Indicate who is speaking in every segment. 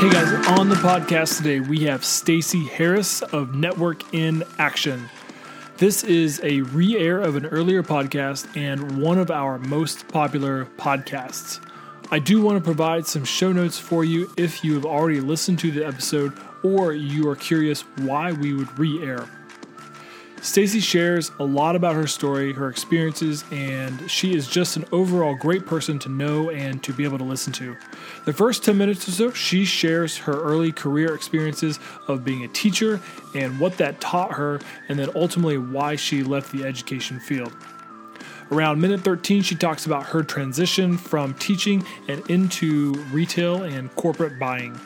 Speaker 1: Hey guys, on the podcast today we have Stacy Harris of Network in Action. This is a re-air of an earlier podcast and one of our most popular podcasts. I do want to provide some show notes for you if you have already listened to the episode or you are curious why we would re-air. Stacy shares a lot about her story, her experiences, and she is just an overall great person to know and to be able to listen to. The first 10 minutes or so, she shares her early career experiences of being a teacher and what that taught her, and then ultimately why she left the education field. Around minute 13, she talks about her transition from teaching and into retail and corporate buying.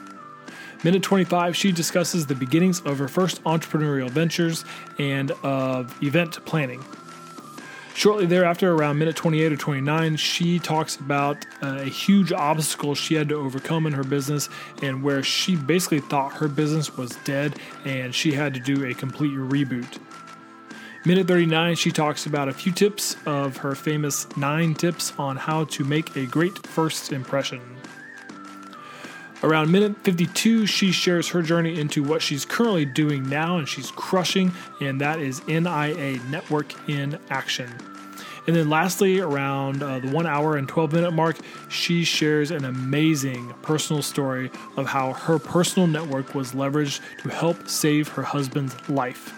Speaker 1: Minute 25, she discusses the beginnings of her first entrepreneurial ventures and of event planning. Shortly thereafter, around minute 28 or 29, she talks about uh, a huge obstacle she had to overcome in her business and where she basically thought her business was dead and she had to do a complete reboot. Minute 39, she talks about a few tips of her famous nine tips on how to make a great first impression. Around minute 52, she shares her journey into what she's currently doing now and she's crushing, and that is NIA Network in Action. And then lastly, around uh, the one hour and 12 minute mark, she shares an amazing personal story of how her personal network was leveraged to help save her husband's life.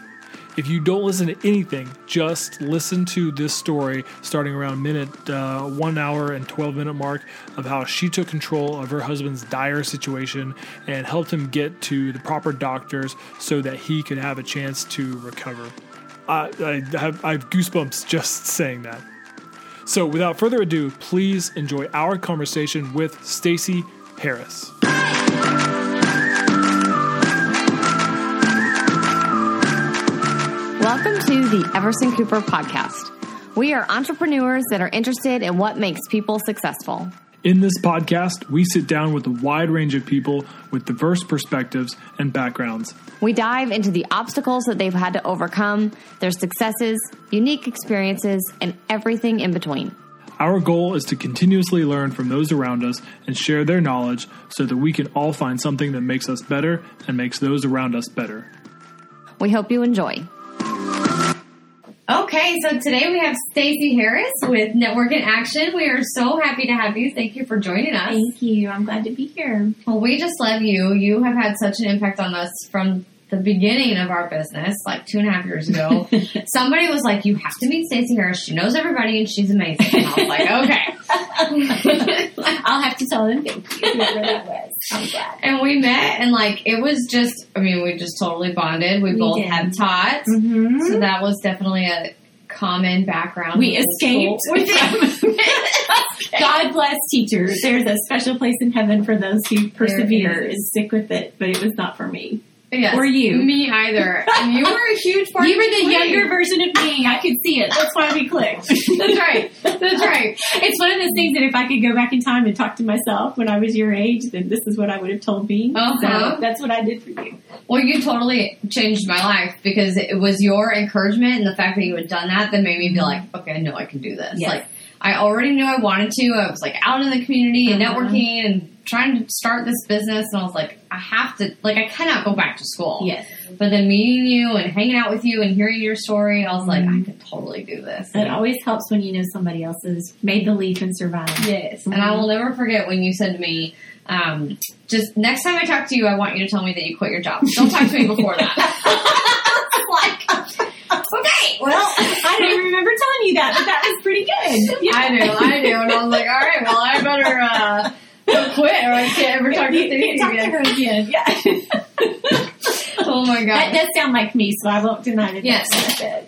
Speaker 1: If you don't listen to anything, just listen to this story starting around minute uh, one hour and 12 minute mark of how she took control of her husband's dire situation and helped him get to the proper doctors so that he could have a chance to recover. I, I, have, I have goosebumps just saying that. So, without further ado, please enjoy our conversation with Stacy Harris.
Speaker 2: Welcome to the Everson Cooper podcast. We are entrepreneurs that are interested in what makes people successful.
Speaker 1: In this podcast, we sit down with a wide range of people with diverse perspectives and backgrounds.
Speaker 2: We dive into the obstacles that they've had to overcome, their successes, unique experiences, and everything in between.
Speaker 1: Our goal is to continuously learn from those around us and share their knowledge so that we can all find something that makes us better and makes those around us better.
Speaker 2: We hope you enjoy.
Speaker 3: Okay, so today we have Stacy Harris with Network in Action. We are so happy to have you. Thank you for joining us.
Speaker 4: Thank you. I'm glad to be here.
Speaker 3: Well, we just love you. You have had such an impact on us from the beginning of our business, like two and a half years ago. Somebody was like, "You have to meet Stacy Harris. She knows everybody and she's amazing." And I was like, "Okay."
Speaker 4: I'll have to tell them thank you, whoever that was. I'm glad.
Speaker 3: and we met, and like it was just. I mean, we just totally bonded. We,
Speaker 4: We
Speaker 3: both
Speaker 4: did.
Speaker 3: had taught,
Speaker 4: Mm-hmm.
Speaker 3: so that was definitely a common background.
Speaker 4: We escaped. God bless teachers. There's a special place in heaven for those who persevere and stick with it, but it was not for me.
Speaker 3: Yes,
Speaker 4: Or you.
Speaker 3: Me either. And you were a huge part. Of me.
Speaker 4: You were the younger version of me. I could see it. That's why we clicked.
Speaker 3: That's right. That's right.
Speaker 4: It's one of those things that if I could go back in time and talk to myself when I was your age, then this is what I would have told me.
Speaker 3: Uh-huh.
Speaker 4: So that's what I did for you.
Speaker 3: Well, you totally changed my life because it was your encouragement and the fact that you had done that that made me be like, okay, I know I can do this.
Speaker 4: Yes.
Speaker 3: Like, I already knew I wanted to. I was like out in the community and
Speaker 4: Uh-huh.
Speaker 3: networking and trying to start this business, and I was like, I have to. Like, I cannot go back to school.
Speaker 4: Yes.
Speaker 3: But then meeting you and hanging out with you and hearing your story, I was like, I
Speaker 4: Mhm.
Speaker 3: could totally do this.
Speaker 4: It always helps when you know somebody else has made the leap and survived.
Speaker 3: Yes. And I will never forget when you said to me, um, just next time I talk to you, I want you to tell me that you quit your job. Don't talk to me before that. like, okay, well,
Speaker 4: I don't even remember telling you that, but that was pretty good. Yeah.
Speaker 3: I do, I do. And I was like, all right, well, I better uh, go quit or I can't ever talk to
Speaker 4: You
Speaker 3: Stacy
Speaker 4: can't talk to
Speaker 3: again.
Speaker 4: again. Yeah.
Speaker 3: Oh my god, that
Speaker 4: does sound like me, so I won't deny that.
Speaker 3: Yes.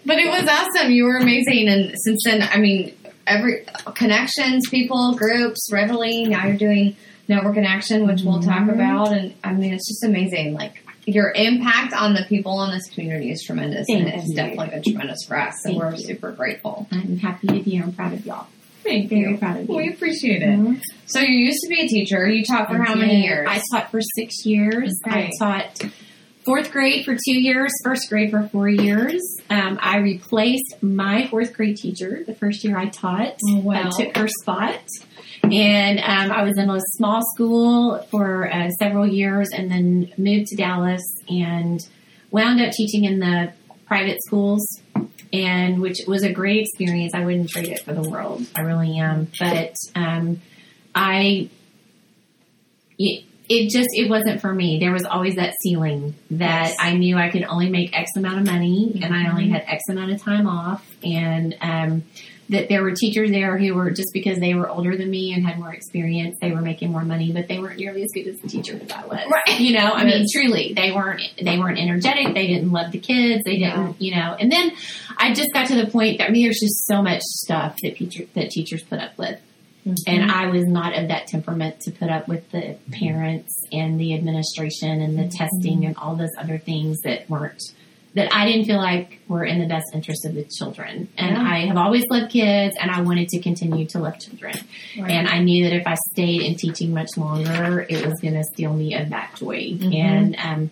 Speaker 3: But it was awesome. You were amazing. And since then, I mean, every connections, people, groups, Reveille, now you're doing Network in Action, which we'll talk
Speaker 4: Mhm.
Speaker 3: about. And I mean, it's just amazing. Like, your impact on the people in this community is tremendous. and it's definitely been tremendous for us. And
Speaker 4: Thank
Speaker 3: we're
Speaker 4: you.
Speaker 3: super grateful.
Speaker 4: I'm happy to be here. I'm proud of y'all.
Speaker 3: Thank
Speaker 4: Very
Speaker 3: you.
Speaker 4: proud of you.
Speaker 3: We appreciate it.
Speaker 4: Mhm.
Speaker 3: So you used to be a teacher. You taught for how many years?
Speaker 4: I taught for six years. I taught fourth grade for two years, first grade for four years. Um, I replaced my fourth grade teacher the first year I taught.
Speaker 3: Oh, wow.
Speaker 4: I took her spot. And um, I was in a small school for uh, several years and then moved to Dallas and wound up teaching in the private schools and which was a great experience. I wouldn't trade it for the world. I really am. But um, I, it, it just it wasn't for me. There was always that ceiling that
Speaker 3: Yes.
Speaker 4: I knew I could only make X amount of money, and I only had X amount of time off, and um, that there were teachers there who were just because they were older than me and had more experience, they were making more money, but they weren't nearly as good as the teacher that I was.
Speaker 3: Right.
Speaker 4: You know, I mean, truly, they weren't they weren't energetic. They didn't love the kids. They didn't, you know. And then I just got to the point that I mean, there's just so much stuff that teacher that teachers put up with. Mm-hmm. And I was not of that temperament to put up with the parents and the administration and the mm-hmm. testing and all those other things that weren't that I didn't feel like were in the best interest of the children. And
Speaker 3: Yeah.
Speaker 4: I have always loved kids and I wanted to continue to love children. And I knew that if I stayed in teaching much longer, it was going to steal me of that joy. And um,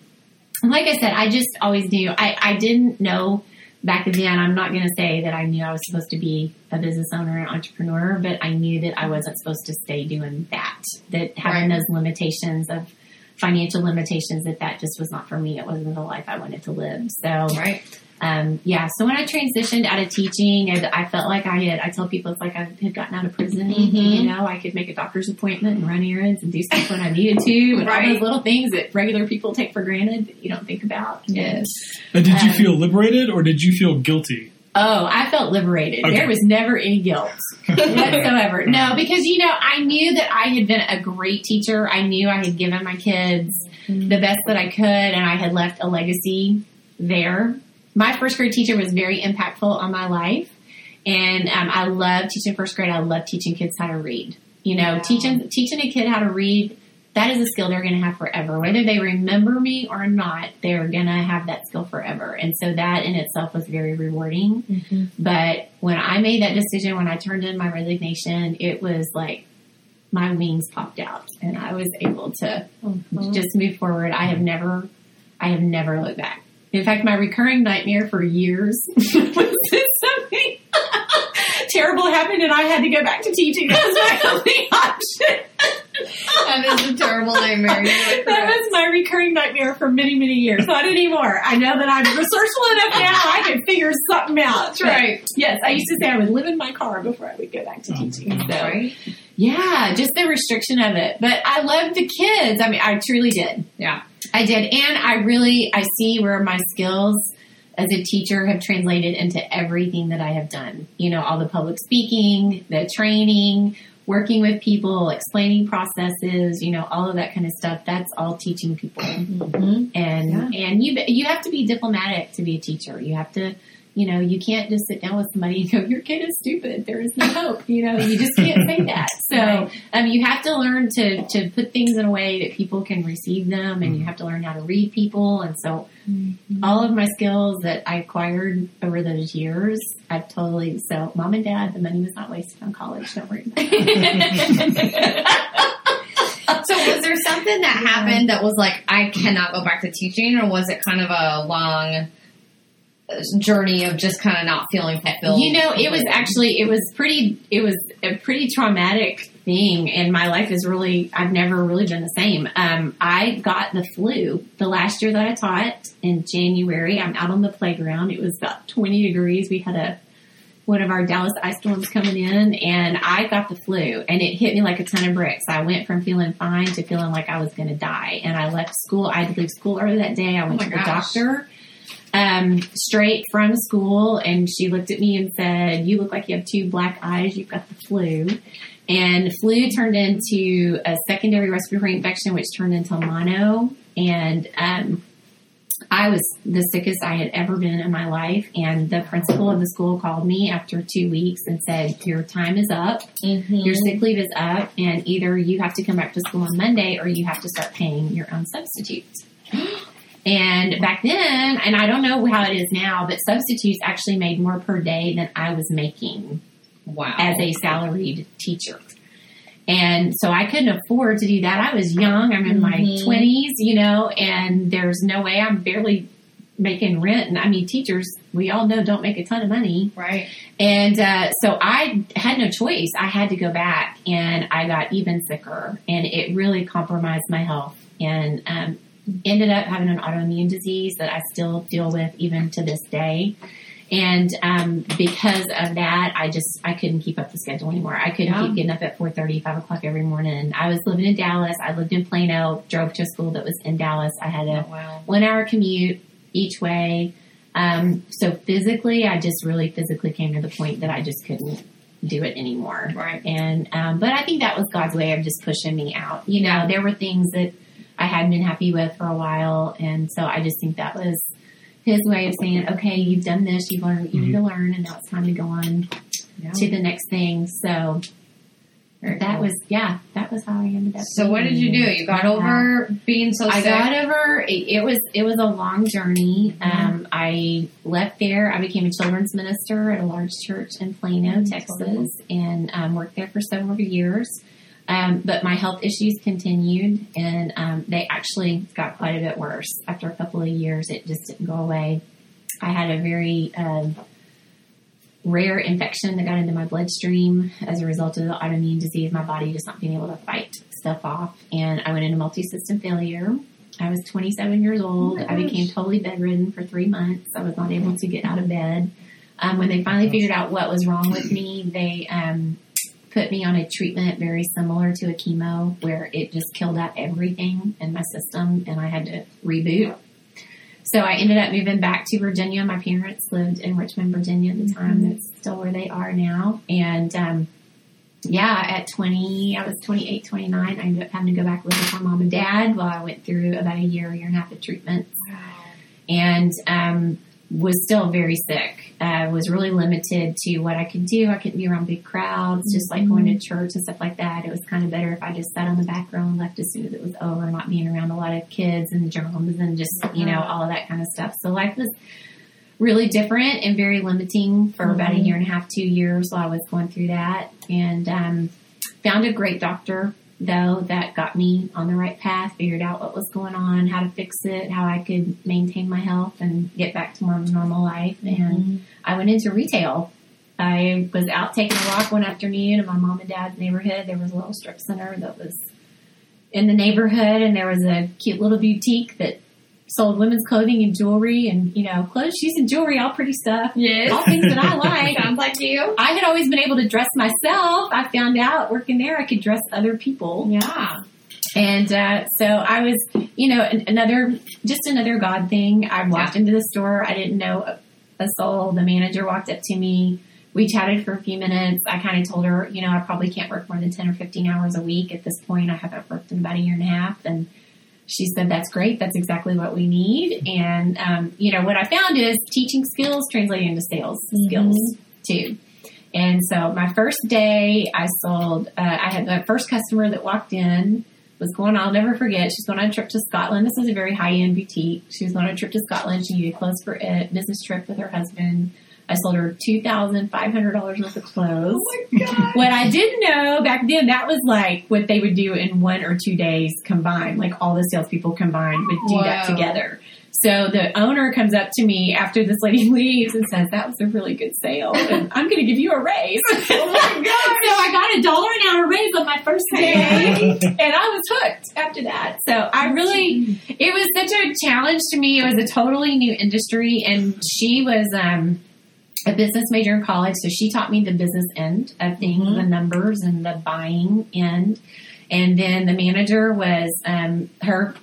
Speaker 4: like I said, I just always knew. I, I didn't know back then. I'm not going to say that I knew I was supposed to be a business owner and entrepreneur, but I knew that I wasn't supposed to stay doing that. That having
Speaker 3: Right.
Speaker 4: those limitations of financial limitations, that that just was not for me. It wasn't the life I wanted to live. So
Speaker 3: Right.
Speaker 4: um, yeah, so when I transitioned out of teaching, and I felt like I had, I tell people it's like I had gotten out of prison.
Speaker 3: Mhm.
Speaker 4: You know, I could make a doctor's appointment and run errands and do stuff when I needed to, and all those little things that regular people take for granted that you don't think about.
Speaker 3: Yes.
Speaker 1: And did you
Speaker 4: Um,
Speaker 1: feel liberated or did you feel guilty?
Speaker 4: Oh, I felt liberated.
Speaker 1: Okay.
Speaker 4: There was never any guilt whatsoever. No, because you know, I knew that I had been a great teacher. I knew I had given my kids the best that I could, and I had left a legacy there. My first grade teacher was very impactful on my life, and um, I love teaching first grade. I love teaching kids how to read. You know,
Speaker 3: Wow.
Speaker 4: teaching teaching a kid how to read. That is a skill they're going to have forever. Whether they remember me or not, they're going to have that skill forever. And so that in itself was very rewarding. Mm-hmm. But when I made that decision, when I turned in my resignation, it was like my wings popped out and I was able to mm-hmm. just move forward. I have never, I have never looked back. In fact, my recurring nightmare for years was that something terrible happened and I had to go back to teaching. That was my only option.
Speaker 3: That is a terrible nightmare.
Speaker 4: That was my recurring nightmare for many, many years. Not anymore. I know that I'm resourceful enough now. I can figure something out.
Speaker 3: That's right.
Speaker 4: Yes, I used to say I would live in my car before I would go back to oh, teaching. So,
Speaker 3: Right.
Speaker 4: yeah, just the restriction of it. But I loved the kids. I mean, I truly did.
Speaker 3: Yeah.
Speaker 4: I did, and I really I see where my skills as a teacher have translated into everything that I have done. You know, all the public speaking, the training, working with people, explaining processes, you know, all of that kind of stuff. That's all teaching people.
Speaker 3: Mm-hmm.
Speaker 4: And and you you have to be diplomatic to be a teacher. You have to you know, you can't just sit down with somebody and go, "Your kid is stupid. There is no hope." You know, you just can't say that. So, um, you have to learn to to put things in a way that people can receive them, and you have to learn how to read people. And so, all of my skills that I acquired over those years, I've totally. So, mom and dad, the money was not wasted on college. Don't worry.
Speaker 3: So was there something that happened that was like I cannot go back to teaching, or was it kind of a long journey of just kind of not feeling fulfilled?
Speaker 4: You know, it was actually it was pretty it was a pretty traumatic thing and my life is really I've never really been the same. Um I got the flu the last year that I taught in January. I'm out on the playground. It was about 20 degrees. We had a one of our Dallas ice storms coming in and I got the flu and it hit me like a ton of bricks. I went from feeling fine to feeling like I was going to die and I left school. I had to leave school early that day. I went
Speaker 3: Oh
Speaker 4: to the
Speaker 3: gosh.
Speaker 4: doctor um, straight from school and she looked at me and said, you look like you have two black eyes. You've got the flu. And flu turned into a secondary respiratory infection, which turned into mono. And, um, I was the sickest I had ever been in my life. And the principal of the school called me after two weeks and said, your time is up.
Speaker 3: Mhm.
Speaker 4: Your sick leave is up and either you have to come back to school on Monday or you have to start paying your own substitutes. And back then, and I don't know how it is now, but substitutes actually made more per day than I was making
Speaker 3: wow.
Speaker 4: as a salaried teacher. And so I couldn't afford to do that. I was young. I'm in my
Speaker 3: Mhm.
Speaker 4: 20s, you know, and there's no way I'm barely making rent. And I mean, teachers, we all know don't make a ton of money.
Speaker 3: Right.
Speaker 4: And uh, so I had no choice. I had to go back, and I got even sicker, and it really compromised my health. And um, ended up having an autoimmune disease that I still deal with even to this day. And um, because of that, I just I couldn't keep up the schedule anymore. I couldn't
Speaker 3: Yeah.
Speaker 4: keep getting up at 4.30, 5 o'clock every morning. I was living in Dallas. I lived in Plano, drove to a school that was in Dallas. I had a
Speaker 3: Oh, wow.
Speaker 4: one hour commute each way. Um, so physically, I just really physically came to the point that I just couldn't do it anymore.
Speaker 3: Right.
Speaker 4: And um, but I think that was God's way of just pushing me out. You know, there were things that I hadn't been happy with for a while, and so I just think that was His way of saying, "Okay, you've done this. You've learned. what You need to learn, and now it's time to go on
Speaker 3: Yeah.
Speaker 4: to the next thing." So
Speaker 3: Very
Speaker 4: that
Speaker 3: cool.
Speaker 4: was yeah, that was how I ended up.
Speaker 3: So what did you do? You got over being so
Speaker 4: I
Speaker 3: sick.
Speaker 4: got over. It, it was it was a long journey. Um, I left there. I became a children's minister at a large church in Plano, Texas, and um, worked there for several years. Um, but my health issues continued, and um, they actually got quite a bit worse after a couple of years. It just didn't go away. I had a very um, rare infection that got into my bloodstream as a result of the autoimmune disease. My body just not being able to fight stuff off, and I went into multi-system failure. I was 27 years old. I became totally bedridden for three months. I was not able to get out of bed. Um, when they finally figured out what was wrong with me, they um, put me on a treatment very similar to a chemo, where it just killed out everything in my system, and I had to reboot. So I ended up moving back to Virginia. My parents lived in Richmond, Virginia at the time. That's still where they are now. And um, yeah, at 20, I was 28, 29. I ended up having to go back live with my mom and dad while I went through about a year, year and a half of treatments. And um, was still very sick. Uh, was really limited to what I could do. I couldn't be around big crowds, just like going to church and stuff like that. It was kind of better if I just sat on the back row and left as soon as it was over, not being around a lot of kids and germs and just, you know, all of that kind of stuff. So life was really different and very limiting for about a year and a half, two years while I was going through that. And um, found a great doctor though that got me on the right path, figured out what was going on, how to fix it, how I could maintain my health and get back to more of a normal life. Mm-hmm. And I went into retail. I was out taking a walk one afternoon in my mom and dad's neighborhood. There was a little strip center that was in the neighborhood and there was a cute little boutique that sold women's clothing and jewelry and, you know, clothes, shoes and jewelry, all pretty stuff.
Speaker 3: Yes.
Speaker 4: All things that I like.
Speaker 3: Sounds like you.
Speaker 4: I had always been able to dress myself. I found out working there I could dress other people.
Speaker 3: Yeah.
Speaker 4: And uh, so I was, you know, another, just another God thing. I walked into the store. I didn't know a, a soul. The manager walked up to me. We chatted for a few minutes. I kind of told her, you know, I probably can't work more than 10 or 15 hours a week at this point. I haven't worked in about a year and a half. And she said, that's great. That's exactly what we need. And, um, you know, what I found is teaching skills translating into sales skills too. And so my first day, I sold. Uh, I had my first customer that walked in was going. I'll never forget. She's going on a trip to Scotland. This is a very high end boutique. She was going on a trip to Scotland. She needed clothes for a business trip with her husband. I sold her two thousand five hundred dollars worth of clothes. What I didn't know back then, that was like what they would do in one or two days combined. Like all the salespeople combined would do that together. So the owner comes up to me after this lady leaves and says, "That was a really good sale, and I'm going to give you a raise." oh my god! So I got a dollar an hour raise on my first day, and I was hooked after that. So I really, it was such a challenge to me. It was a totally new industry, and she was um, a business major in college, so she taught me the business end of things, the numbers and the buying end. And then the manager was um, her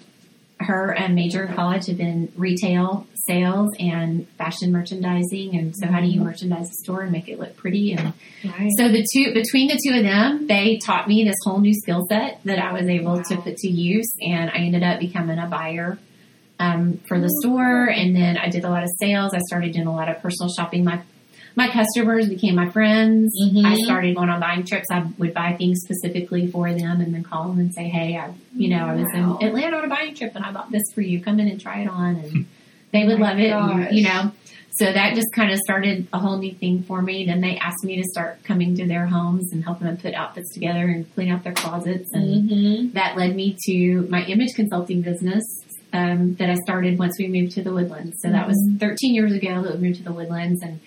Speaker 4: her um, major in college had been retail sales and fashion merchandising, and so how do you merchandise a store and make it look pretty and
Speaker 3: Right.
Speaker 4: so the two between the two of them, they taught me this whole new skill set that I was able to put to use, and I ended up becoming a buyer um, for the store. And then I did a lot of sales. I started doing a lot of personal shopping. My my customers became my friends.
Speaker 3: Mhm.
Speaker 4: I started going on buying trips. I would buy things specifically for them, and then call them and say, "Hey, I you know I was in Atlanta on a buying trip, and I bought this for you. Come in and try it on." And they would
Speaker 3: Oh
Speaker 4: love it. and, you know. So that just kind of started a whole new thing for me. Then they asked me to start coming to their homes and helping them put outfits together and clean out their closets. And
Speaker 3: Mm-hmm.
Speaker 4: that led me to my image consulting business. um, that I started once we moved to the Woodlands. So that was 13 years ago that we moved to the Woodlands, and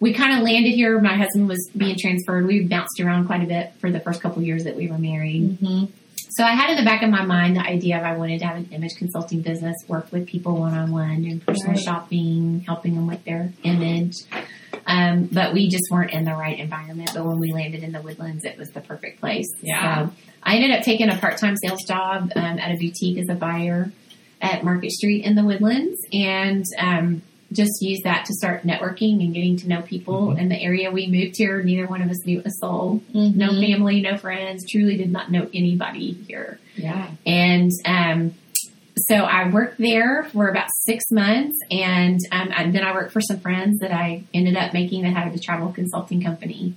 Speaker 4: we kind of landed here. My husband was being transferred. We bounced around quite a bit for the first couple years that we were married.
Speaker 3: Mm-hmm.
Speaker 4: So I had in the back of my mind the idea of I wanted to have an image consulting business, work with people one on one, doing personal
Speaker 3: Right.
Speaker 4: shopping, helping them with their image. Um, but we just weren't in the right environment. But when we landed in the woodlands, it was the perfect place.
Speaker 3: Yeah.
Speaker 4: So I ended up taking a part time sales job um, at a boutique as a buyer at Market Street in the woodlands and um, just use that to start networking and getting to know people in the area. We moved here, neither one of us knew a soul. No
Speaker 3: Mhm.
Speaker 4: family, no friends, truly did not know anybody here.
Speaker 3: Yeah.
Speaker 4: And um, so I worked there for about six months, and, um, and then I worked for some friends that I ended up making that had a travel consulting company.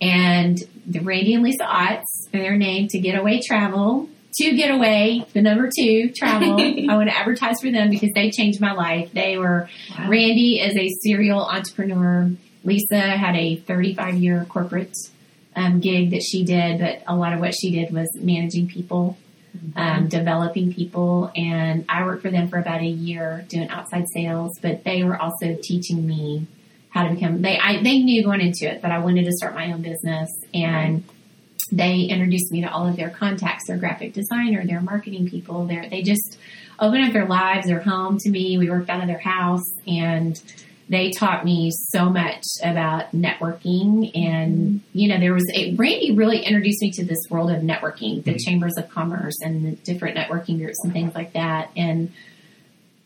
Speaker 4: And the Randy and Lisa Otts, their name to Getaway Travel, to Getaway, the number two travel. I want to advertise for them because they changed my life. They were
Speaker 3: Wow.
Speaker 4: Randy is a serial entrepreneur. Lisa had a 35 year corporate um, gig that she did, but a lot of what she did was managing people, um, developing people. And I worked for them for about a year doing outside sales, but they were also teaching me how to become. They I, they knew going into it that I wanted to start my own business, and they introduced me to all of their contacts, their graphic designer, their marketing people. Their they just opened up their lives, their home to me. We worked out of their house, and they taught me so much about networking. And you know, there was a Randy really introduced me to this world of networking, the chambers of commerce, and the different networking groups and things like that. And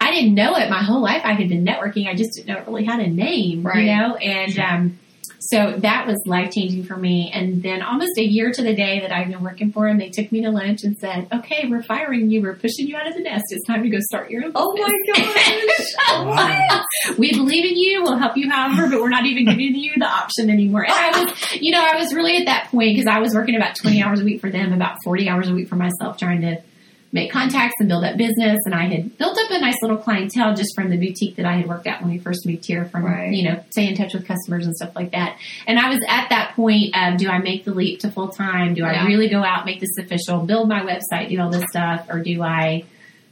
Speaker 4: I didn't know it my whole life. I had been networking. I just didn't know it really had a name,
Speaker 3: Right.
Speaker 4: you know. And um, so that was life changing for me. And then almost a year to the day that I've been working for them, they took me to lunch and said, "Okay, we're firing you. We're pushing you out of the nest. It's time to go start your own."
Speaker 3: Oh my gosh.
Speaker 4: What? We believe in you. We'll help you however, but we're not even giving you the option anymore. And I was, you know, I was really at that point because I was working about 20 hours a week for them, about 40 hours a week for myself, trying to make contacts and build up business. And I had built up a nice little clientele just from the boutique that I had worked at when we first moved here from,
Speaker 3: Right.
Speaker 4: you know, stay in touch with customers and stuff like that. And I was at that point of, do I make the leap to full time? Do I
Speaker 3: Yeah.
Speaker 4: really go out, make this official, build my website, do all this stuff? Or do I,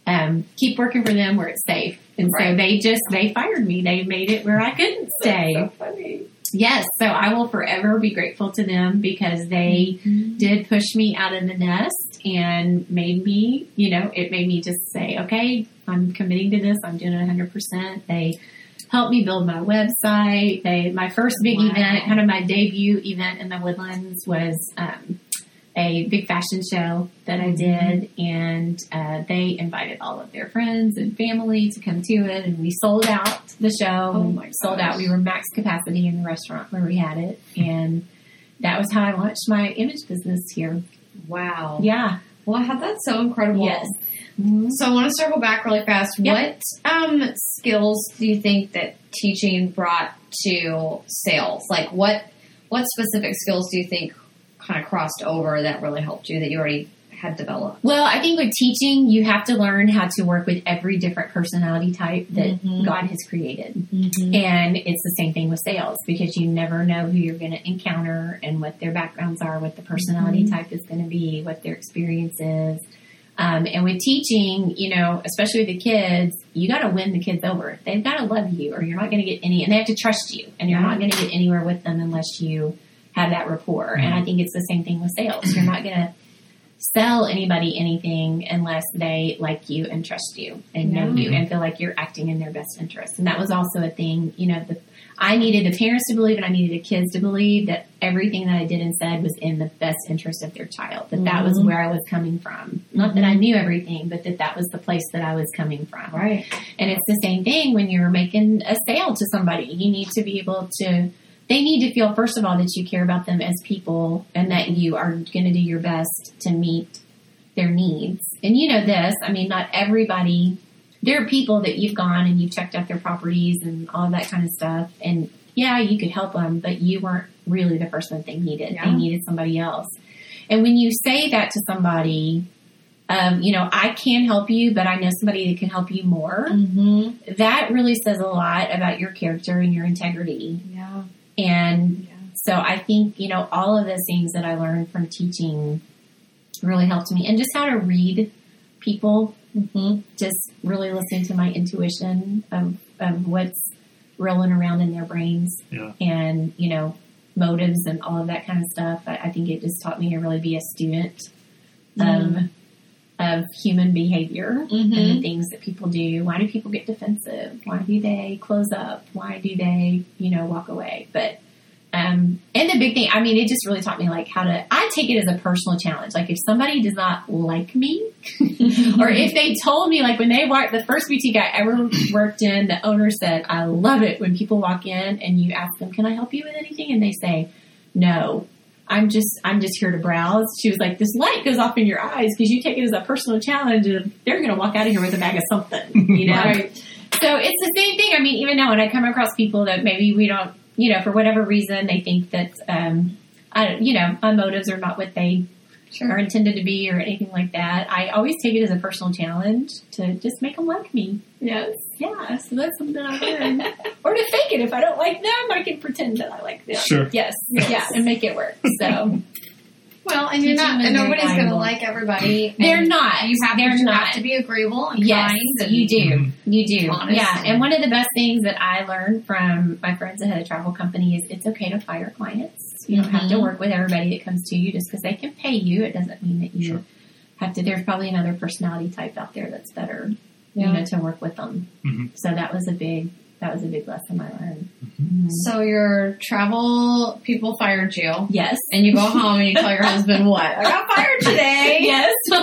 Speaker 4: um, keep working for them where it's safe? And so they just, they fired me. They made it where I couldn't stay.
Speaker 3: So funny.
Speaker 4: Yes, so I will forever be grateful to them because they did push me out of the nest and made me, you know, it made me just say, okay, I'm committing to this. I'm doing it 100%. They helped me build my website. They, my first big
Speaker 3: Wow.
Speaker 4: event, kind of my debut event in the Woodlands was, um, a big fashion show that I did, and uh, they invited all of their friends and family to come to it, and we sold out the show.
Speaker 3: Oh my
Speaker 4: sold
Speaker 3: gosh.
Speaker 4: out. We were max capacity in the restaurant where we had it, and that was how I launched my image business here.
Speaker 3: Wow.
Speaker 4: Yeah.
Speaker 3: Well, how- that's so incredible.
Speaker 4: Yes.
Speaker 3: So I want to circle back really fast.
Speaker 4: Yep.
Speaker 3: What um, skills do you think that teaching brought to sales? Like what what specific skills do you think kind of crossed over that really helped you that you already had developed?
Speaker 4: Well, I think with teaching, you have to learn how to work with every different personality type that
Speaker 3: Mhm.
Speaker 4: God has created.
Speaker 3: Mm-hmm.
Speaker 4: And it's the same thing with sales because you never know who you're going to encounter and what their backgrounds are, what the personality
Speaker 3: Mhm.
Speaker 4: type is going to be, what their experience is. Um, and with teaching, you know, especially with the kids, you got to win the kids over. They've got to love you, or you're not going to get any, and they have to trust you, and you're not going to get anywhere with them unless you have that rapport. And I think it's the same thing with sales. You're not going to sell anybody anything unless they like you and trust you and know
Speaker 3: Yeah.
Speaker 4: you and feel like you're acting in their best interest. And that was also a thing, you know, the, I needed the parents to believe and I needed the kids to believe that everything that I did and said was in the best interest of their child, that that was
Speaker 3: Mhm.
Speaker 4: where I was coming from. Not that I knew everything, but that that was the place that I was coming from.
Speaker 3: Right.
Speaker 4: And it's the same thing when you're making a sale to somebody. You need to be able to, they need to feel, first of all, that you care about them as people and that you are going to do your best to meet their needs. And you know this, I mean, not everybody, there are people that you've gone and you've checked out their properties and all that kind of stuff. And yeah, you could help them, but you weren't really the person that they needed.
Speaker 3: Yeah.
Speaker 4: They needed somebody else. And when you say that to somebody, um, you know, I can help you, but I know somebody that can help you more
Speaker 3: Mm-hmm.
Speaker 4: that really says a lot about your character and your integrity.
Speaker 3: Yeah.
Speaker 4: And
Speaker 3: Yeah.
Speaker 4: so I think, you know, all of those things that I learned from teaching really helped me. And just how to read people.
Speaker 3: Mhm.
Speaker 4: Just really listening to my intuition of, of what's rolling around in their brains
Speaker 1: Yeah.
Speaker 4: and, you know, motives and all of that kind of stuff. I, I think it just taught me to really be a student of, of human behavior and the
Speaker 3: Mhm.
Speaker 4: things that people do. Why do people get defensive? Why do they close up? Why do they, you know, walk away? But, um, and the big thing, I mean, it just really taught me like how to, I take it as a personal challenge. Like if somebody does not like me, or if they told me, like when they walked, the first boutique I ever worked in, the owner said, I love it when people walk in and you ask them, can I help you with anything? And they say, no. I'm just, I'm just here to browse. She was like, this light goes off in your eyes because you take it as a personal challenge and they're going to walk out of here with a bag of something, you know?
Speaker 3: Right.
Speaker 4: So it's the same thing. I mean, even now when I come across people that maybe we don't, you know, for whatever reason, they think that, um, I don't, you know, my motives are not what they
Speaker 3: Sure.
Speaker 4: are intended to be or anything like that. I always take it as a personal challenge to just make them like me.
Speaker 3: Yes.
Speaker 4: Yeah, so that's something I learned. or to fake it. If I don't like them, I can pretend that I like them.
Speaker 1: Sure.
Speaker 4: Yes. Yeah, and make it work. So
Speaker 3: Well, and you're not, and nobody's going to like everybody.
Speaker 4: they're not.
Speaker 3: You have,
Speaker 4: they're
Speaker 3: you
Speaker 4: not.
Speaker 3: have to be agreeable and
Speaker 4: Yes,
Speaker 3: kind. And
Speaker 4: you do.
Speaker 1: Mhm.
Speaker 4: You do.
Speaker 3: Honest.
Speaker 4: Yeah. And one of the best things that I learned from my friends that had a travel company is it's okay to fire clients. You don't have to
Speaker 3: Mhm.
Speaker 4: work with everybody that comes to you just because they can pay you. It doesn't mean that you
Speaker 1: Sure.
Speaker 4: have to. There's probably another personality type out there that's better,
Speaker 3: Yeah.
Speaker 4: you know, to work with them.
Speaker 1: Mhm.
Speaker 4: So that was a big, that was a big lesson I learned.
Speaker 3: So your travel people fired you,
Speaker 4: Yes.
Speaker 3: and you go home and you tell your husband what? I got fired today.
Speaker 4: yes. I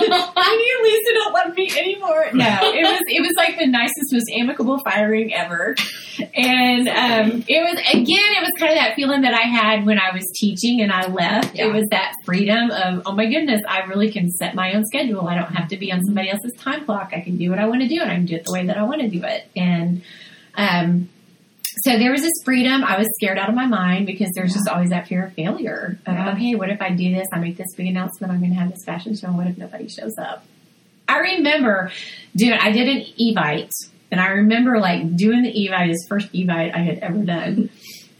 Speaker 4: knew Lisa don't love me anymore. No, it was it was like the nicest, most amicable firing ever. And um, it was again, it was kind of that feeling that I had when I was teaching and I left.
Speaker 3: Yeah.
Speaker 4: It was that freedom of, oh my goodness, I really can set my own schedule. I don't have to be on somebody else's time clock. I can do what I want to do and I can do it the way that I want to do it. And um, so there was this freedom. I was scared out of my mind because there's just always that fear of failure. Of,
Speaker 3: Yeah.
Speaker 4: okay, what if I do this? I make this big announcement. I'm going to have this fashion show. What if nobody shows up? I remember doing. I did an Evite, and I remember like doing the Evite, this first Evite I had ever done.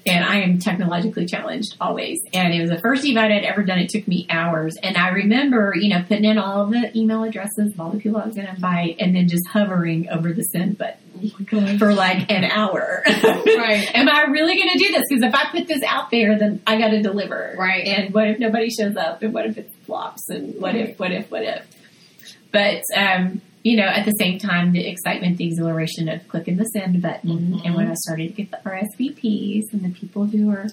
Speaker 4: And I am technologically challenged always. And it was the first Evite I'd ever done. It took me hours. And I remember, you know, putting in all the email addresses of all the people I was going to invite and then just hovering over the send button for like an hour.
Speaker 3: Right.
Speaker 4: Am I really going to do this? Because if I put this out there, then I got to deliver.
Speaker 3: Right.
Speaker 4: And what if nobody shows up? And what if it flops? And what if, what if, what if? But, um, you know, at the same time, the excitement, the exhilaration of clicking the send button.
Speaker 3: Mhm.
Speaker 4: And when I started to get the RSVPs and the people who are,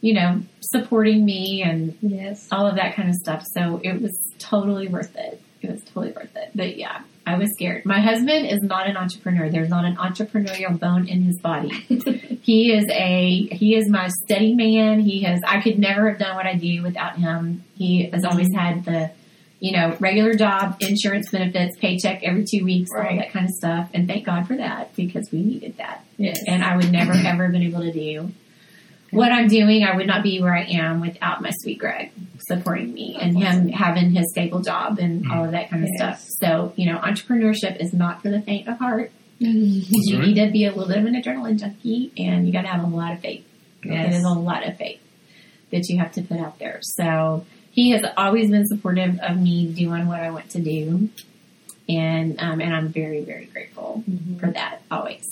Speaker 4: you know, supporting me and
Speaker 3: Yes.
Speaker 4: all of that kind of stuff. So it was totally worth it. It was totally worth it. But yeah, I was scared. My husband is not an entrepreneur. There's not an entrepreneurial bone in his body. he is a he is my steady man. He has I could never have done what I do without him. He has always had the you know, regular job, insurance benefits, paycheck every two weeks, all that kind of stuff. And thank God for that because we needed that
Speaker 3: Yes.
Speaker 4: and I would never mm-hmm. ever been able to do what I'm doing. I would not be where I am without my sweet Greg supporting me and him having his stable job and mm-hmm. all of that kind of
Speaker 3: Yes.
Speaker 4: stuff. So, you know, entrepreneurship is not for the faint of heart.
Speaker 1: That's
Speaker 4: You
Speaker 1: right.
Speaker 4: need to be a little bit of an adrenaline junkie and you got to have a lot of faith.
Speaker 3: Yes.
Speaker 4: It is a lot of faith that you have to put out there. So he has always been supportive of me doing what I want to do. And, um, and I'm very, very grateful
Speaker 3: Mm-hmm.
Speaker 4: for that always.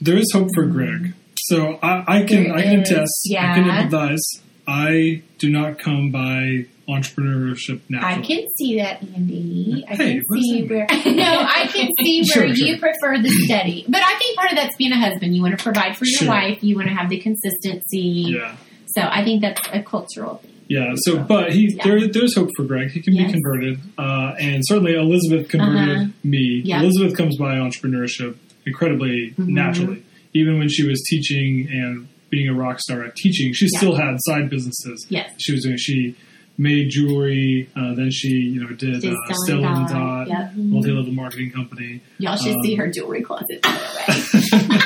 Speaker 1: There is hope for Greg. So I, I can
Speaker 4: There
Speaker 1: I can
Speaker 4: is,
Speaker 1: attest. I can
Speaker 4: yeah.
Speaker 1: empathize. I do not come by entrepreneurship naturally.
Speaker 4: I can see that, Andy. I
Speaker 1: Hey,
Speaker 4: can see
Speaker 1: that
Speaker 4: where no, I can see where
Speaker 1: sure.
Speaker 4: you prefer the steady. But I think part of that's being a husband. You want to provide for your
Speaker 1: Sure.
Speaker 4: wife. You want to have the consistency.
Speaker 1: yeah.
Speaker 4: So I think that's a cultural thing.
Speaker 1: Yeah, so but he
Speaker 4: Yeah.
Speaker 1: there there's hope for Greg. He can
Speaker 4: Yes.
Speaker 1: be converted, uh, and certainly Elizabeth converted
Speaker 4: Uh-huh.
Speaker 1: me.
Speaker 4: Yeah.
Speaker 1: Elizabeth comes by entrepreneurship incredibly
Speaker 4: Mhm.
Speaker 1: naturally. Even when she was teaching and being a rock star at teaching, she
Speaker 4: Yeah.
Speaker 1: still had side businesses.
Speaker 4: Yes.
Speaker 1: She was doing. She made jewelry. Uh, then she you know did uh,
Speaker 4: Stella
Speaker 1: Stella and
Speaker 4: Dot,
Speaker 1: Dot,
Speaker 4: yep.
Speaker 1: multi-level marketing company.
Speaker 4: Y'all should
Speaker 1: Um,
Speaker 4: see her jewelry closet. By the way.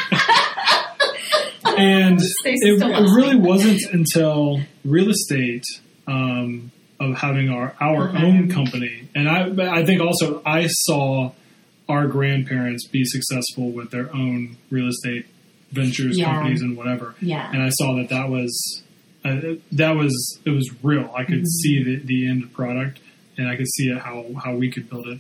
Speaker 1: and it, it really wasn't until real estate um, of having our our
Speaker 4: Uh-huh.
Speaker 1: own company, and I but I think also I saw our grandparents be successful with their own real estate ventures,
Speaker 4: Yeah.
Speaker 1: companies, and whatever,
Speaker 4: Yeah.
Speaker 1: and I saw that that was uh, that was it was real. I could
Speaker 4: Mhm.
Speaker 1: see the, the end product, and I could see it how how we could build it.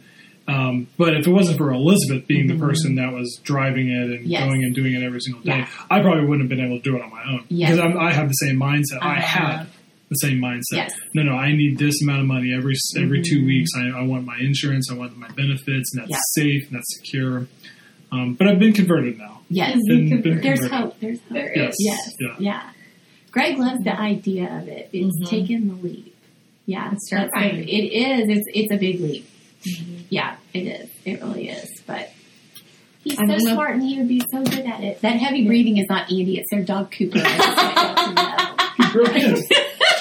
Speaker 1: Um, but if it wasn't for Elizabeth being the person that was driving it and
Speaker 4: Mm-hmm. Yes.
Speaker 1: going and doing it every single day,
Speaker 4: Yeah.
Speaker 1: I probably wouldn't have been able to do it on my own
Speaker 4: Yes.
Speaker 1: because I'm, I have the same mindset. I
Speaker 4: Uh-huh.
Speaker 1: had the same mindset.
Speaker 4: Yes.
Speaker 1: No, no, I need this amount of money every every two
Speaker 4: Mhm.
Speaker 1: weeks. I, I want my insurance. I want my benefits, and that's
Speaker 4: Yeah.
Speaker 1: safe and that's secure. Um, but I've been converted now.
Speaker 4: Yes.
Speaker 1: Been, been
Speaker 4: There's hope. There's hope.
Speaker 3: There
Speaker 1: Yes.
Speaker 4: Yes.
Speaker 1: Yeah.
Speaker 4: Yeah. Greg loves the idea of it. It's
Speaker 3: Mhm.
Speaker 4: taking the leap. Yeah.
Speaker 3: It's
Speaker 4: that's
Speaker 3: terrifying.
Speaker 4: It is. It's it's a big leap. Mm-hmm. Yeah, it is. It really is. But he's
Speaker 3: I
Speaker 4: so smart and he would be so good at it. That heavy breathing is not Andy, it's their dog Cooper. I just want you to know.
Speaker 1: Broke in.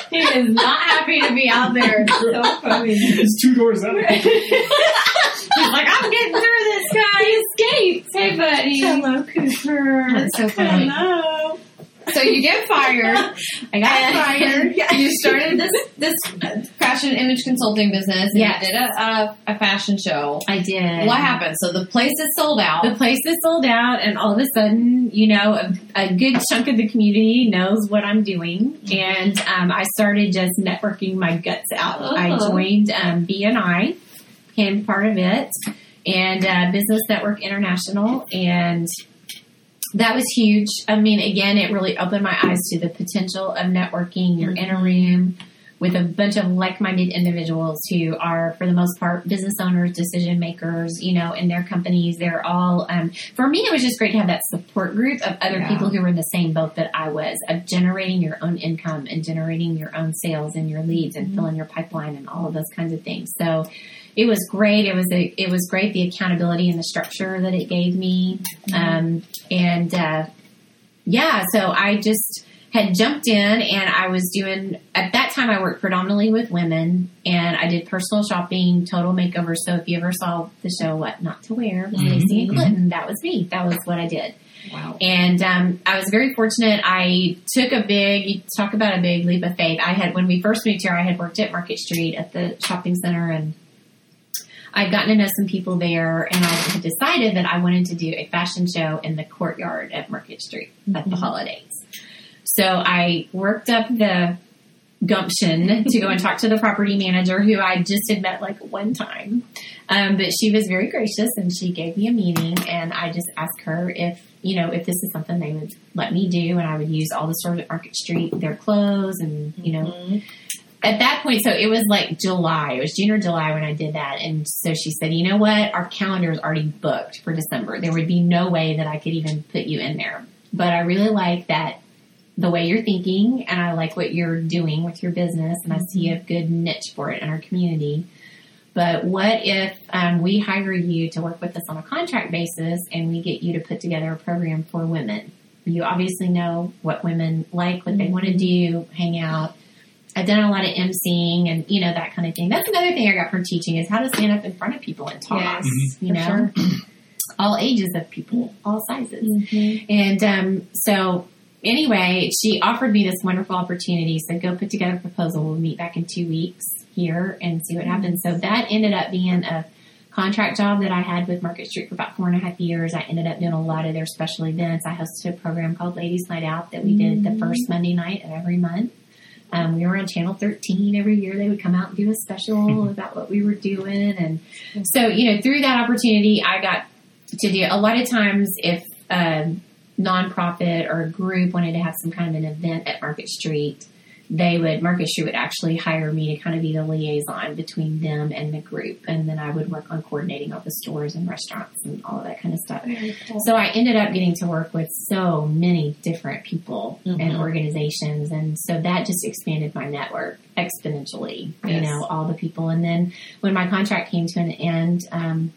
Speaker 3: He is not happy to be out there. It's so funny.
Speaker 1: it's two doors out.
Speaker 3: He's like, I'm getting through this, guy. He escaped. Hey, buddy.
Speaker 4: Hello, Cooper.
Speaker 3: That's so funny.
Speaker 4: Hello.
Speaker 3: So you get fired.
Speaker 4: I got fired.
Speaker 3: You started this this fashion image consulting business. And
Speaker 4: Yes.
Speaker 3: You did a, a, a fashion show.
Speaker 4: I did.
Speaker 3: What happened? So the place is sold out.
Speaker 4: The place is sold out, and all of a sudden, you know, a, a good chunk of the community knows what I'm doing, and um, I started just networking my guts out. I
Speaker 3: Oh.
Speaker 4: joined um, BNI, became part of it, and uh, Business Network International, and that was huge. I mean, again, it really opened my eyes to the potential of networking. You're in a room with a bunch of like-minded individuals who are, for the most part, business owners, decision makers. You know, in their companies, they're all. Um, for me, it was just great to have that support group of other
Speaker 3: Yeah.
Speaker 4: people who were in the same boat that I was, of generating your own income and generating your own sales and your leads and filling your pipeline and all of those kinds of things. So. It was great. It was a, it was great the accountability and the structure that it gave me, um, and uh, yeah. So I just had jumped in and I was doing at that time I worked predominantly with women and I did personal shopping, total makeover. So if you ever saw the show What Not to Wear with
Speaker 1: Mhm.
Speaker 4: Stacy and Clinton, that was me. That was what I did.
Speaker 3: wow.
Speaker 4: And um, I was very fortunate. I took a big, you talk about a big leap of faith. I had, when we first moved here, I had worked at Market Street at the shopping center and I'd gotten to know some people there and I had decided that I wanted to do a fashion show in the courtyard at Market Street at the holidays. So I worked up the gumption to go and talk to the property manager who I just had met like one time. Um, but she was very gracious and she gave me a meeting and I just asked her if, you know, if this is something they would let me do and I would use all the stores at Market Street, their clothes and, you know,
Speaker 3: Mhm.
Speaker 4: At that point, so it was like July. It was June or July when I did that. And so she said, you know what? Our calendar is already booked for December. There would be no way that I could even put you in there. But I really like that the way you're thinking and I like what you're doing with your business and I see a good niche for it in our community. But what if um, we hire you to work with us on a contract basis and we get you to put together a program for women? You obviously know what women like, what they want to do, hang out. I've done a lot of emceeing and you know that kind of thing. That's another thing I got from teaching is how to stand up in front of people and talk.
Speaker 3: Yes,
Speaker 4: You
Speaker 3: for
Speaker 4: know, all ages of people, all sizes.
Speaker 3: Mhm.
Speaker 4: And um, so, anyway, she offered me this wonderful opportunity. So, go put together a proposal. We'll meet back in two weeks here and see what happens. So, that ended up being a contract job that I had with Market Street for about four and a half years. I ended up doing a lot of their special events. I hosted a program called Ladies Night Out that we did the first Monday night of every month. Um, we were on Channel 13 every year. They would come out and do a special about what we were doing. And so, you know, through that opportunity, I got to do a lot of times if a nonprofit or a group wanted to have some kind of an event at Market Street, they would Marcus, would actually hire me to kind of be the liaison between them and the group, and then I would work on coordinating all the stores and restaurants and all of that kind of stuff. So I ended up getting to work with so many different people and
Speaker 3: Mhm.
Speaker 4: organizations, and so that just expanded my network exponentially. You know, all the people, and then when my contract came to an end. Um,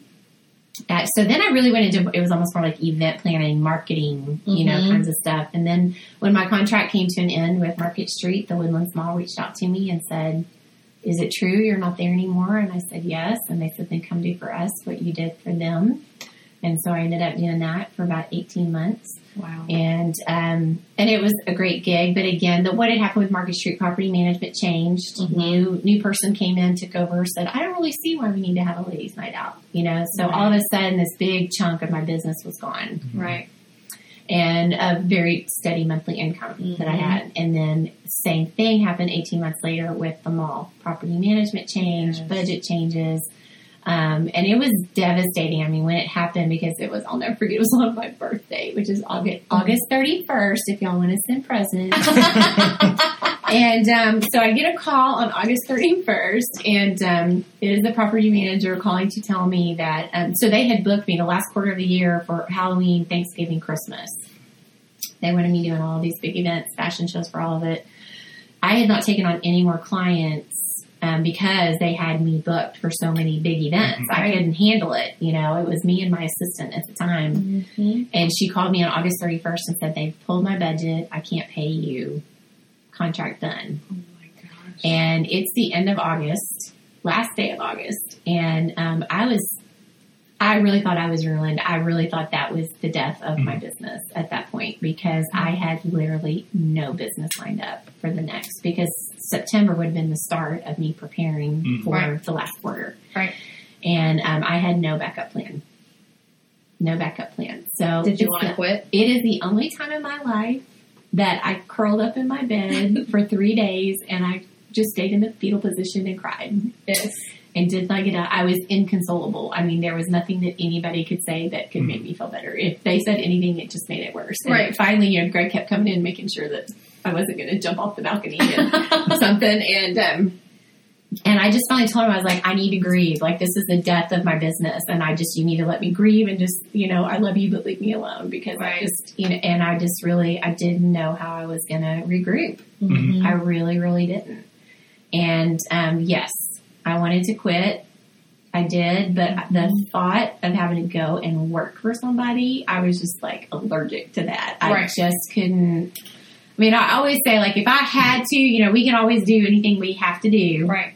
Speaker 4: uh, so then I really went into it was almost more like event planning, marketing, you know,
Speaker 3: Mhm.
Speaker 4: kinds of stuff. And then when my contract came to an end with Market Street, the Woodlands Mall reached out to me and said, "Is it true you're not there anymore?" And I said, "Yes." And they said, "Then come do for us what you did for them." And so I ended up doing that for about 18 months
Speaker 3: Wow.
Speaker 4: and um, and it was a great gig. But again, the what had happened with Market Street property management changed.
Speaker 3: Mhm.
Speaker 4: New new person came in, took over, said, "I don't really see why we need to have a ladies' night out." You know, so
Speaker 3: Right.
Speaker 4: all of a sudden, this big chunk of my business was gone,
Speaker 3: Right.
Speaker 4: and a very steady monthly income that I had. And then same thing happened 18 months later with the mall property management change,
Speaker 3: Yes.
Speaker 4: budget changes. Um, and it was devastating. I mean, when it happened, because it was, I'll never forget, it was on my birthday, which is August, August 31st, if y'all want to send presents. and um, so I get a call on August 31st, and um, it is the property manager calling to tell me that, um, so they had booked me the last quarter of the year for Halloween, Thanksgiving, Christmas. They wanted me doing all these big events, fashion shows for all of it. I had not taken on any more clients um, because they had me booked for so many big events. I couldn't handle it. You know, it was me and my assistant at the time. And she called me on August 31st and said, They've pulled my budget. I can't pay you. Contract done.
Speaker 1: Oh my gosh.
Speaker 4: And it's the end of August, last day of August. And um, I was, I really thought I was ruined. I really thought that was the death of my business at that point because I had literally no business lined up for the next because September would have been the start of me preparing
Speaker 1: Mhm.
Speaker 4: for
Speaker 3: Right.
Speaker 4: the last quarter.
Speaker 3: Right.
Speaker 4: And um, I had no backup plan. No backup plan. So
Speaker 3: Did you want to quit?
Speaker 4: it is the only time in my life that I curled up in my bed for three days and I just stayed in the fetal position and cried
Speaker 3: Yes.
Speaker 4: and did not get up. I was inconsolable. I mean, there was nothing that anybody could say that could make me feel better. If they said anything, it just made it worse. And
Speaker 3: Right.
Speaker 4: finally, you know, Greg kept coming in, making sure that I wasn't going to jump off the balcony and something. And, um, and I just finally told him, I was like, I need to grieve. Like, this is the death of my business. And I just, you need to let me grieve and just, you know, I love you, but leave me alone because I just, you know, and I just really, I didn't know how I was going to regroup.
Speaker 1: Mhm.
Speaker 4: I really, really didn't. And, um, yes, I wanted to quit. I did, but the thought of having to go and work for somebody, I was just like allergic to that. I just couldn't. I mean, I always say, like, if I had to, you know, we can always do anything we have to do
Speaker 3: Right.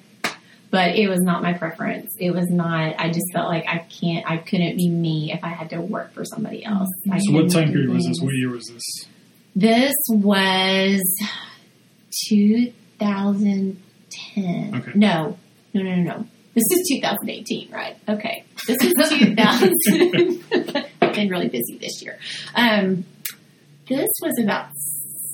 Speaker 4: but it was not my preference. It was not. I just felt like I can't. I couldn't be me if I had to work for somebody else. I
Speaker 1: So what time period was this? What year was this?
Speaker 4: This was 2010.
Speaker 1: Okay.
Speaker 4: No, no, no, no, no. This is 2018, right? Okay. This is 2000. I've been really busy this year. Um, this was about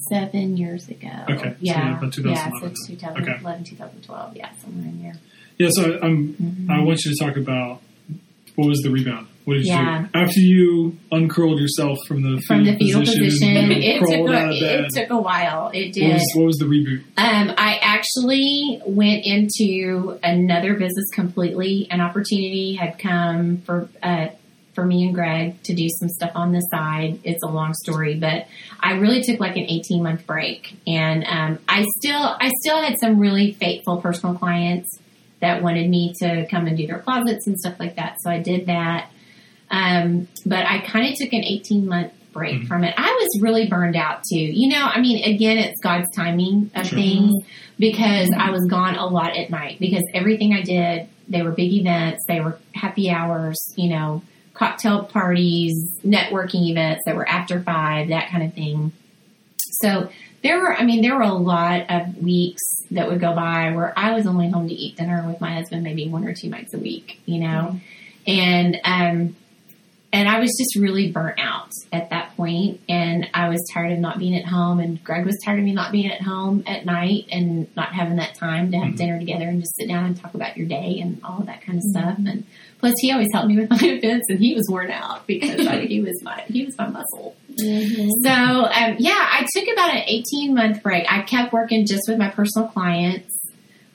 Speaker 4: seven years ago.
Speaker 1: Okay. So
Speaker 4: Yeah.
Speaker 1: about
Speaker 4: yeah.
Speaker 1: 2011.
Speaker 4: So 2011, 2012. Yeah, somewhere in there.
Speaker 1: Yeah, so I'm,
Speaker 4: Mhm.
Speaker 1: I want you to talk about what was the rebound? What did you
Speaker 4: Yeah.
Speaker 1: do? After you uncurled yourself from the
Speaker 4: From the fetal
Speaker 1: position,
Speaker 4: position, it took a, it took a while. It
Speaker 1: what,
Speaker 4: did.
Speaker 1: was, what was the reboot?
Speaker 4: Um, I actually went into another business completely. An opportunity had come for uh, for me and Greg to do some stuff on the side. It's a long story, but I really took like an eighteen month break, and um, I still I still had some really faithful personal clients that wanted me to come and do their closets and stuff like that. So I did that. Um, but I kind of took an 18 month break
Speaker 1: Mhm.
Speaker 4: from it. I was really burned out too. You know, I mean, again, it's God's timing of
Speaker 1: Sure.
Speaker 4: things because I was gone a lot at night because everything I did, they were big events, they were happy hours, you know, cocktail parties, networking events that were after five, that kind of thing. So there were, I mean, there were a lot of weeks that would go by where I was only home to eat dinner with my husband maybe one or two nights a week, you know, and um, and I was just really burnt out at that point, and I was tired of not being at home, and Greg was tired of me not being at home at night and not having that time to have
Speaker 1: Mhm.
Speaker 4: dinner together and just sit down and talk about your day and all of that kind of stuff. And plus, he always helped me with my events, and he was worn out because I, he was my he was my muscle. So um, yeah, I took about an 18 month break. I kept working just with my personal clients.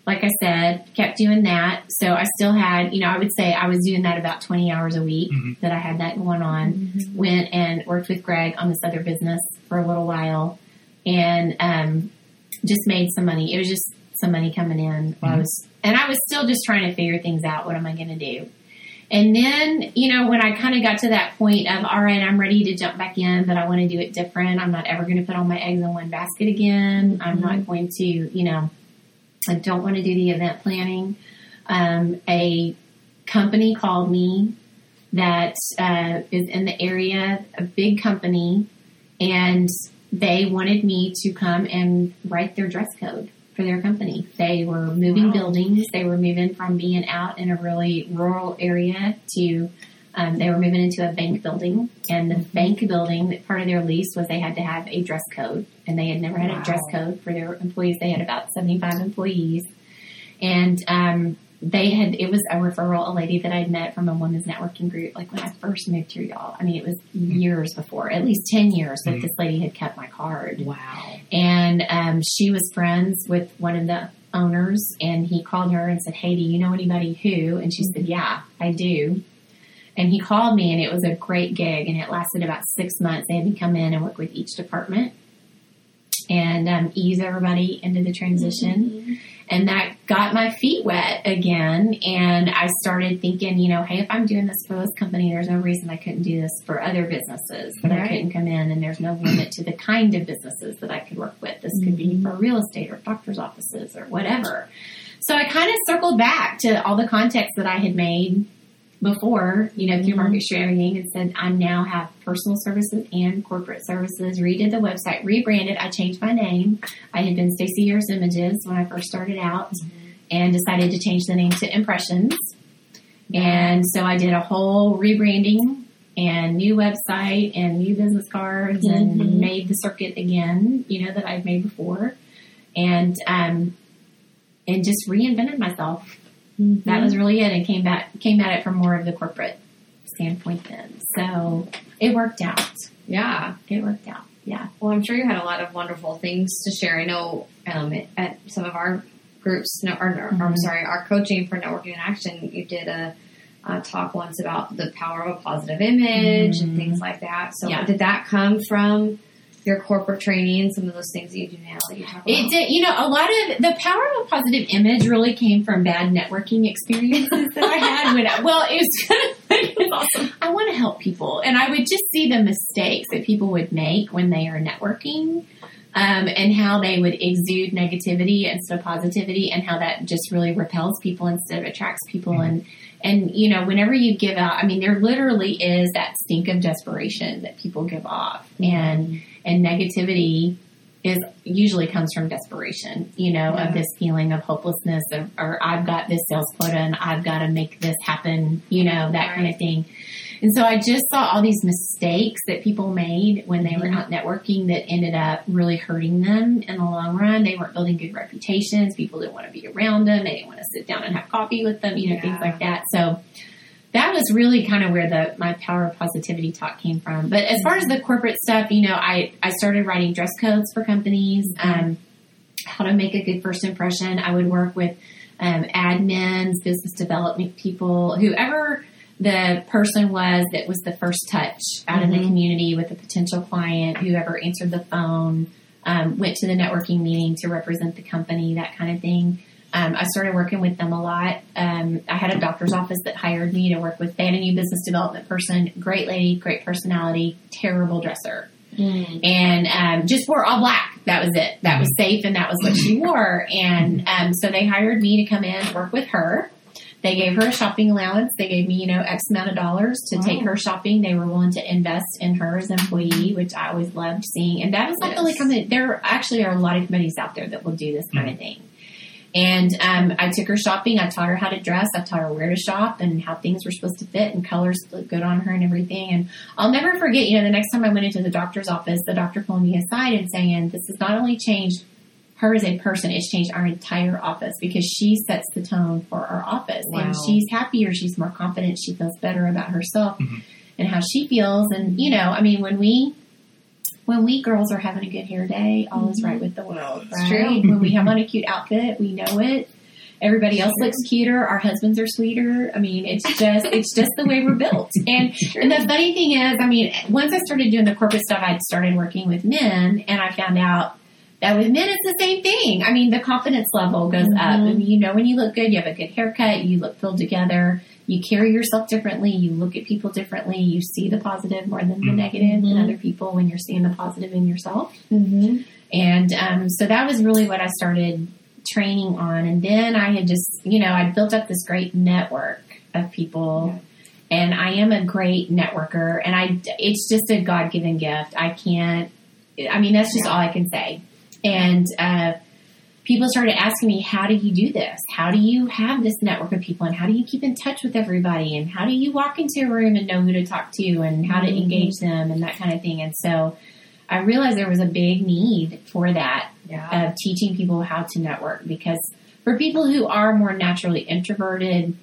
Speaker 4: Like I said, kept doing that. So I still had, you know, I would say I was doing that about 20 hours a week
Speaker 1: Mhm.
Speaker 4: that I had that going on. Went and worked with Greg on this other business for a little while and um, just made some money. It was just some money coming in while I was, and I was still just trying to figure things out. What am I going to do? And then, you know, when I kind of got to that point of, all right, I'm ready to jump back in, but I want to do it different. I'm not ever going to put all my eggs in one basket again. I'm not going to, you know, I don't want to do the event planning. Um, a company called me that uh, is in the area, a big company, and they wanted me to come and write their dress code for their company. They were moving
Speaker 3: Wow.
Speaker 4: buildings. They were moving from being out in a really rural area to um, they were moving into a bank building, and the bank building part of their lease was they had to have a dress code, and they had never had
Speaker 3: Wow.
Speaker 4: a dress code for their employees. They had about seventy five employees, and um, they had it was a referral, a lady that I'd met from a women's networking group, like when I first moved here, y'all. I mean, it was years before, at least ten years that this lady had kept my card.
Speaker 3: Wow.
Speaker 4: And um, she was friends with one of the owners, and he called her and said, "Hey, do you know anybody who?" And she said, "Yeah, I do." And he called me, and it was a great gig, and it lasted about six months. They had me come in and work with each department and um, ease everybody into the transition. And that got my feet wet again. And I started thinking, you know, hey, if I'm doing this for this company, there's no reason I couldn't do this for other businesses that I couldn't come in. And there's no limit to the kind of businesses that I could work with. This could be for real estate or doctor's offices or whatever. So I kind of circled back to all the contacts that I had made before, you know, through mm-hmm. market sharing and said, I now have personal services and corporate services. Redid the website, rebranded. I changed my name. I had been Stacy Years Images when I first started out mm-hmm. and decided to change the name to Impressions. And so I did a whole rebranding and new website and new business cards and mm-hmm. made the circuit again, you know, that I'd made before. And, um, and just reinvented myself that was really it and came back came at it from more of the corporate standpoint then so it worked out
Speaker 3: Yeah.
Speaker 4: it worked out yeah
Speaker 3: Well, I'm sure you had a lot of wonderful things to share. I know um, at some of our groups, no, or, or, I'm sorry, our coaching for networking in action, you did a, uh talk once about the power of a positive image and
Speaker 4: Mhm.
Speaker 3: things like that. So,
Speaker 4: Yeah.
Speaker 3: did that come from your corporate training some of those things that you do now that you talk about?
Speaker 4: it did you know a lot of the power of a positive image really came from bad networking experiences that i had when I, well it was kind of like it was awesome. i want to help people and i would just see the mistakes that people would make when they are networking um, and how they would exude negativity instead of positivity and how that just really repels people instead of attracts people and and you know whenever you give out i mean there literally is that stink of desperation that people give off and and negativity is usually comes from desperation you know
Speaker 3: Yeah.
Speaker 4: of this feeling of hopelessness or, or i've got this sales quota and i've got to make this happen you know that kind of thing and so I just saw all these mistakes that people made when they were mm-hmm. out networking that ended up really hurting them in the long run. They weren't building good reputations. People didn't want to be around them. They didn't want to sit down and have coffee with them, you know, things like that. So that was really kind of where the my power of positivity talk came from. But as far as the corporate stuff, you know, I I started writing dress codes for companies, um, how to make a good first impression. I would work with um, admins, business development people, whoever the person was that was the first touch out in the
Speaker 3: Mhm.
Speaker 4: community with a potential client, whoever answered the phone, um, went to the networking meeting to represent the company, that kind of thing. Um, I started working with them a lot. Um, I had a doctor's office that hired me to work with. They had a new business development person, great lady, great personality, terrible dresser
Speaker 3: Mm.
Speaker 4: and um, just wore all black. That was it. That was safe, and that was what she wore. And um, so they hired me to come in and work with her. They gave her a shopping allowance. They gave me, you know, X amount of dollars to take her shopping. They were willing to invest in her as an employee, which I always loved seeing. And that was not the only
Speaker 3: Yes.
Speaker 4: company. There actually are a lot of companies out there that will do this kind of thing. And um, I took her shopping. I taught her how to dress. I taught her where to shop and how things were supposed to fit and colors look good on her and everything. And I'll never forget, you know, the next time I went into the doctor's office, the doctor pulled me aside and saying, This has not only changed her as a person, it's changed our entire office because she sets the tone for our office. And she's happier, she's more confident, she feels better about herself and how she feels. And, you know, I mean, when we when we girls are having a good hair day, all is right with the world.
Speaker 3: It's
Speaker 4: Right?
Speaker 3: true.
Speaker 4: when we have on a cute outfit, we know it. Everybody else looks cuter. Our husbands are sweeter. I mean, it's just it's just the way we're built. And and the funny thing is, I mean, once I started doing the corporate stuff, I'd started working with men, and I found out that with men it's the same thing. I mean, the confidence level goes up. I mean, you know, when you look good, you have a good haircut, you look pulled together, you carry yourself differently, you look at people differently, you see the positive more than the negative in other people when you're seeing the positive in yourself.
Speaker 3: Mm-hmm.
Speaker 4: And um, so that was really what I started training on. And then I had just, you know, I built up this great network of people. And I am a great networker. And I, it's just a God given gift. I can't, I mean, that's just all I can say. And uh, people started asking me, how do you do this? How do you have this network of people? And how do you keep in touch with everybody? And how do you walk into a room and know who to talk to and how to mm-hmm. engage them and that kind of thing? And so I realized there was a big need for that
Speaker 3: Yeah.
Speaker 4: of teaching people how to network because for people who are more naturally introverted,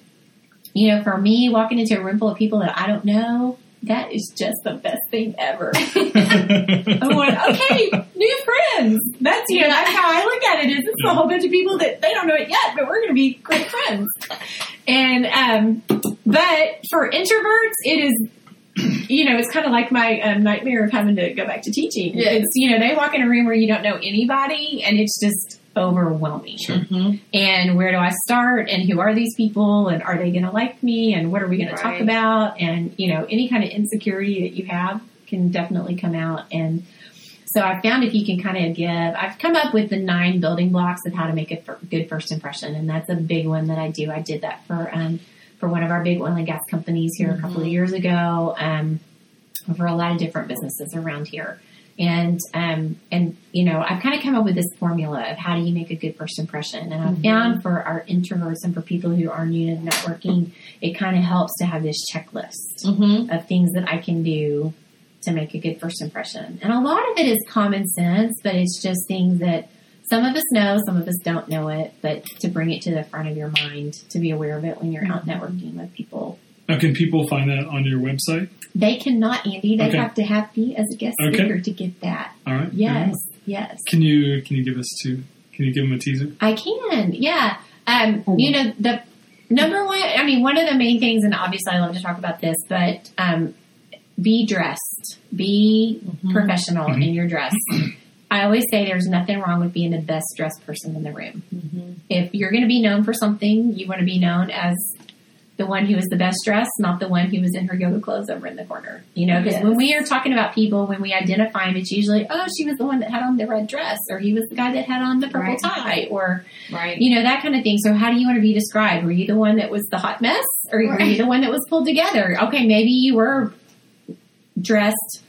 Speaker 4: you know, for me, walking into a room full of people that I don't know, that is just the best thing ever. I'm going, okay, new friends. That's you know, that's how I look at it. Is it's a whole bunch of people that they don't know it yet, but we're going to be great friends. And um, but for introverts, it is. You know, it's kind of like my um, nightmare of having to go back to teaching.
Speaker 3: Yeah.
Speaker 4: It's you know, they walk in a room where you don't know anybody, and it's just overwhelming.
Speaker 1: Sure.
Speaker 3: Mhm.
Speaker 4: And where do I start? And who are these people? And are they going to like me? And what are we going to talk about? And you know, any kind of insecurity that you have can definitely come out. And so I found if you can kind of give, I've come up with the nine building blocks of how to make a fir- good first impression, and that's a big one that I do. I did that for um, for one of our big oil and gas companies here a couple of years ago, um, for a lot of different businesses around here. And um, and you know, I've kind of come up with this formula of how do you make a good first impression. And I've found for our introverts and for people who are new to networking, it kind of helps to have this checklist
Speaker 3: Mhm.
Speaker 4: of things that I can do to make a good first impression. And a lot of it is common sense, but it's just things that some of us know, some of us don't know it, but to bring it to the front of your mind, to be aware of it when you're out networking with people.
Speaker 1: Now, can people find that on your website?
Speaker 4: They cannot, Andy. They
Speaker 1: Okay.
Speaker 4: have to have me as a guest
Speaker 1: Okay.
Speaker 4: speaker to get that.
Speaker 1: All right.
Speaker 4: Yes, yes.
Speaker 1: Can you can you give us two? Can you give them a teaser?
Speaker 4: I can, yeah. Um, you know, the number one, I mean, one of the main things, and obviously I love to talk about this, but um, be dressed, be professional in your dress. I always say there's nothing wrong with being the best dressed person in the room. If you're going to be known for something, you want to be known as the one who was the best dressed, not the one who was in her yoga clothes over in the corner. You know, because
Speaker 3: Yes.
Speaker 4: when we are talking about people, when we identify them, it's usually, oh, she was the one that had on the red dress, or he was the guy that had on the purple
Speaker 3: Right.
Speaker 4: tie, or
Speaker 3: Right.
Speaker 4: you know that kind of thing. So how do you want to be described? Were you the one that was the hot mess, or were you the one that was pulled together? Okay, maybe you were dressed.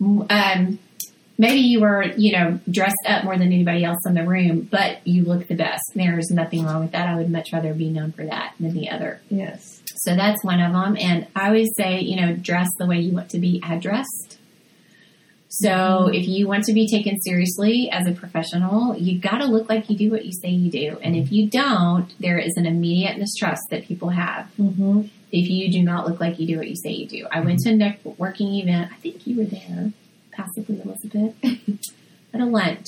Speaker 4: Um, maybe you were, you know, dressed up more than anybody else in the room, but you look the best. There's nothing wrong with that. I would much rather be known for that than the other.
Speaker 3: Yes.
Speaker 4: So that's one of them. And I always say, you know, dress the way you want to be addressed. So if you want to be taken seriously as a professional, you've got to look like you do what you say you do. And if you don't, there is an immediate mistrust that people have
Speaker 3: Mm-hmm.
Speaker 4: if you do not look like you do what you say you do. I went to a networking event. I think you were there, possibly Elizabeth, at a lunch.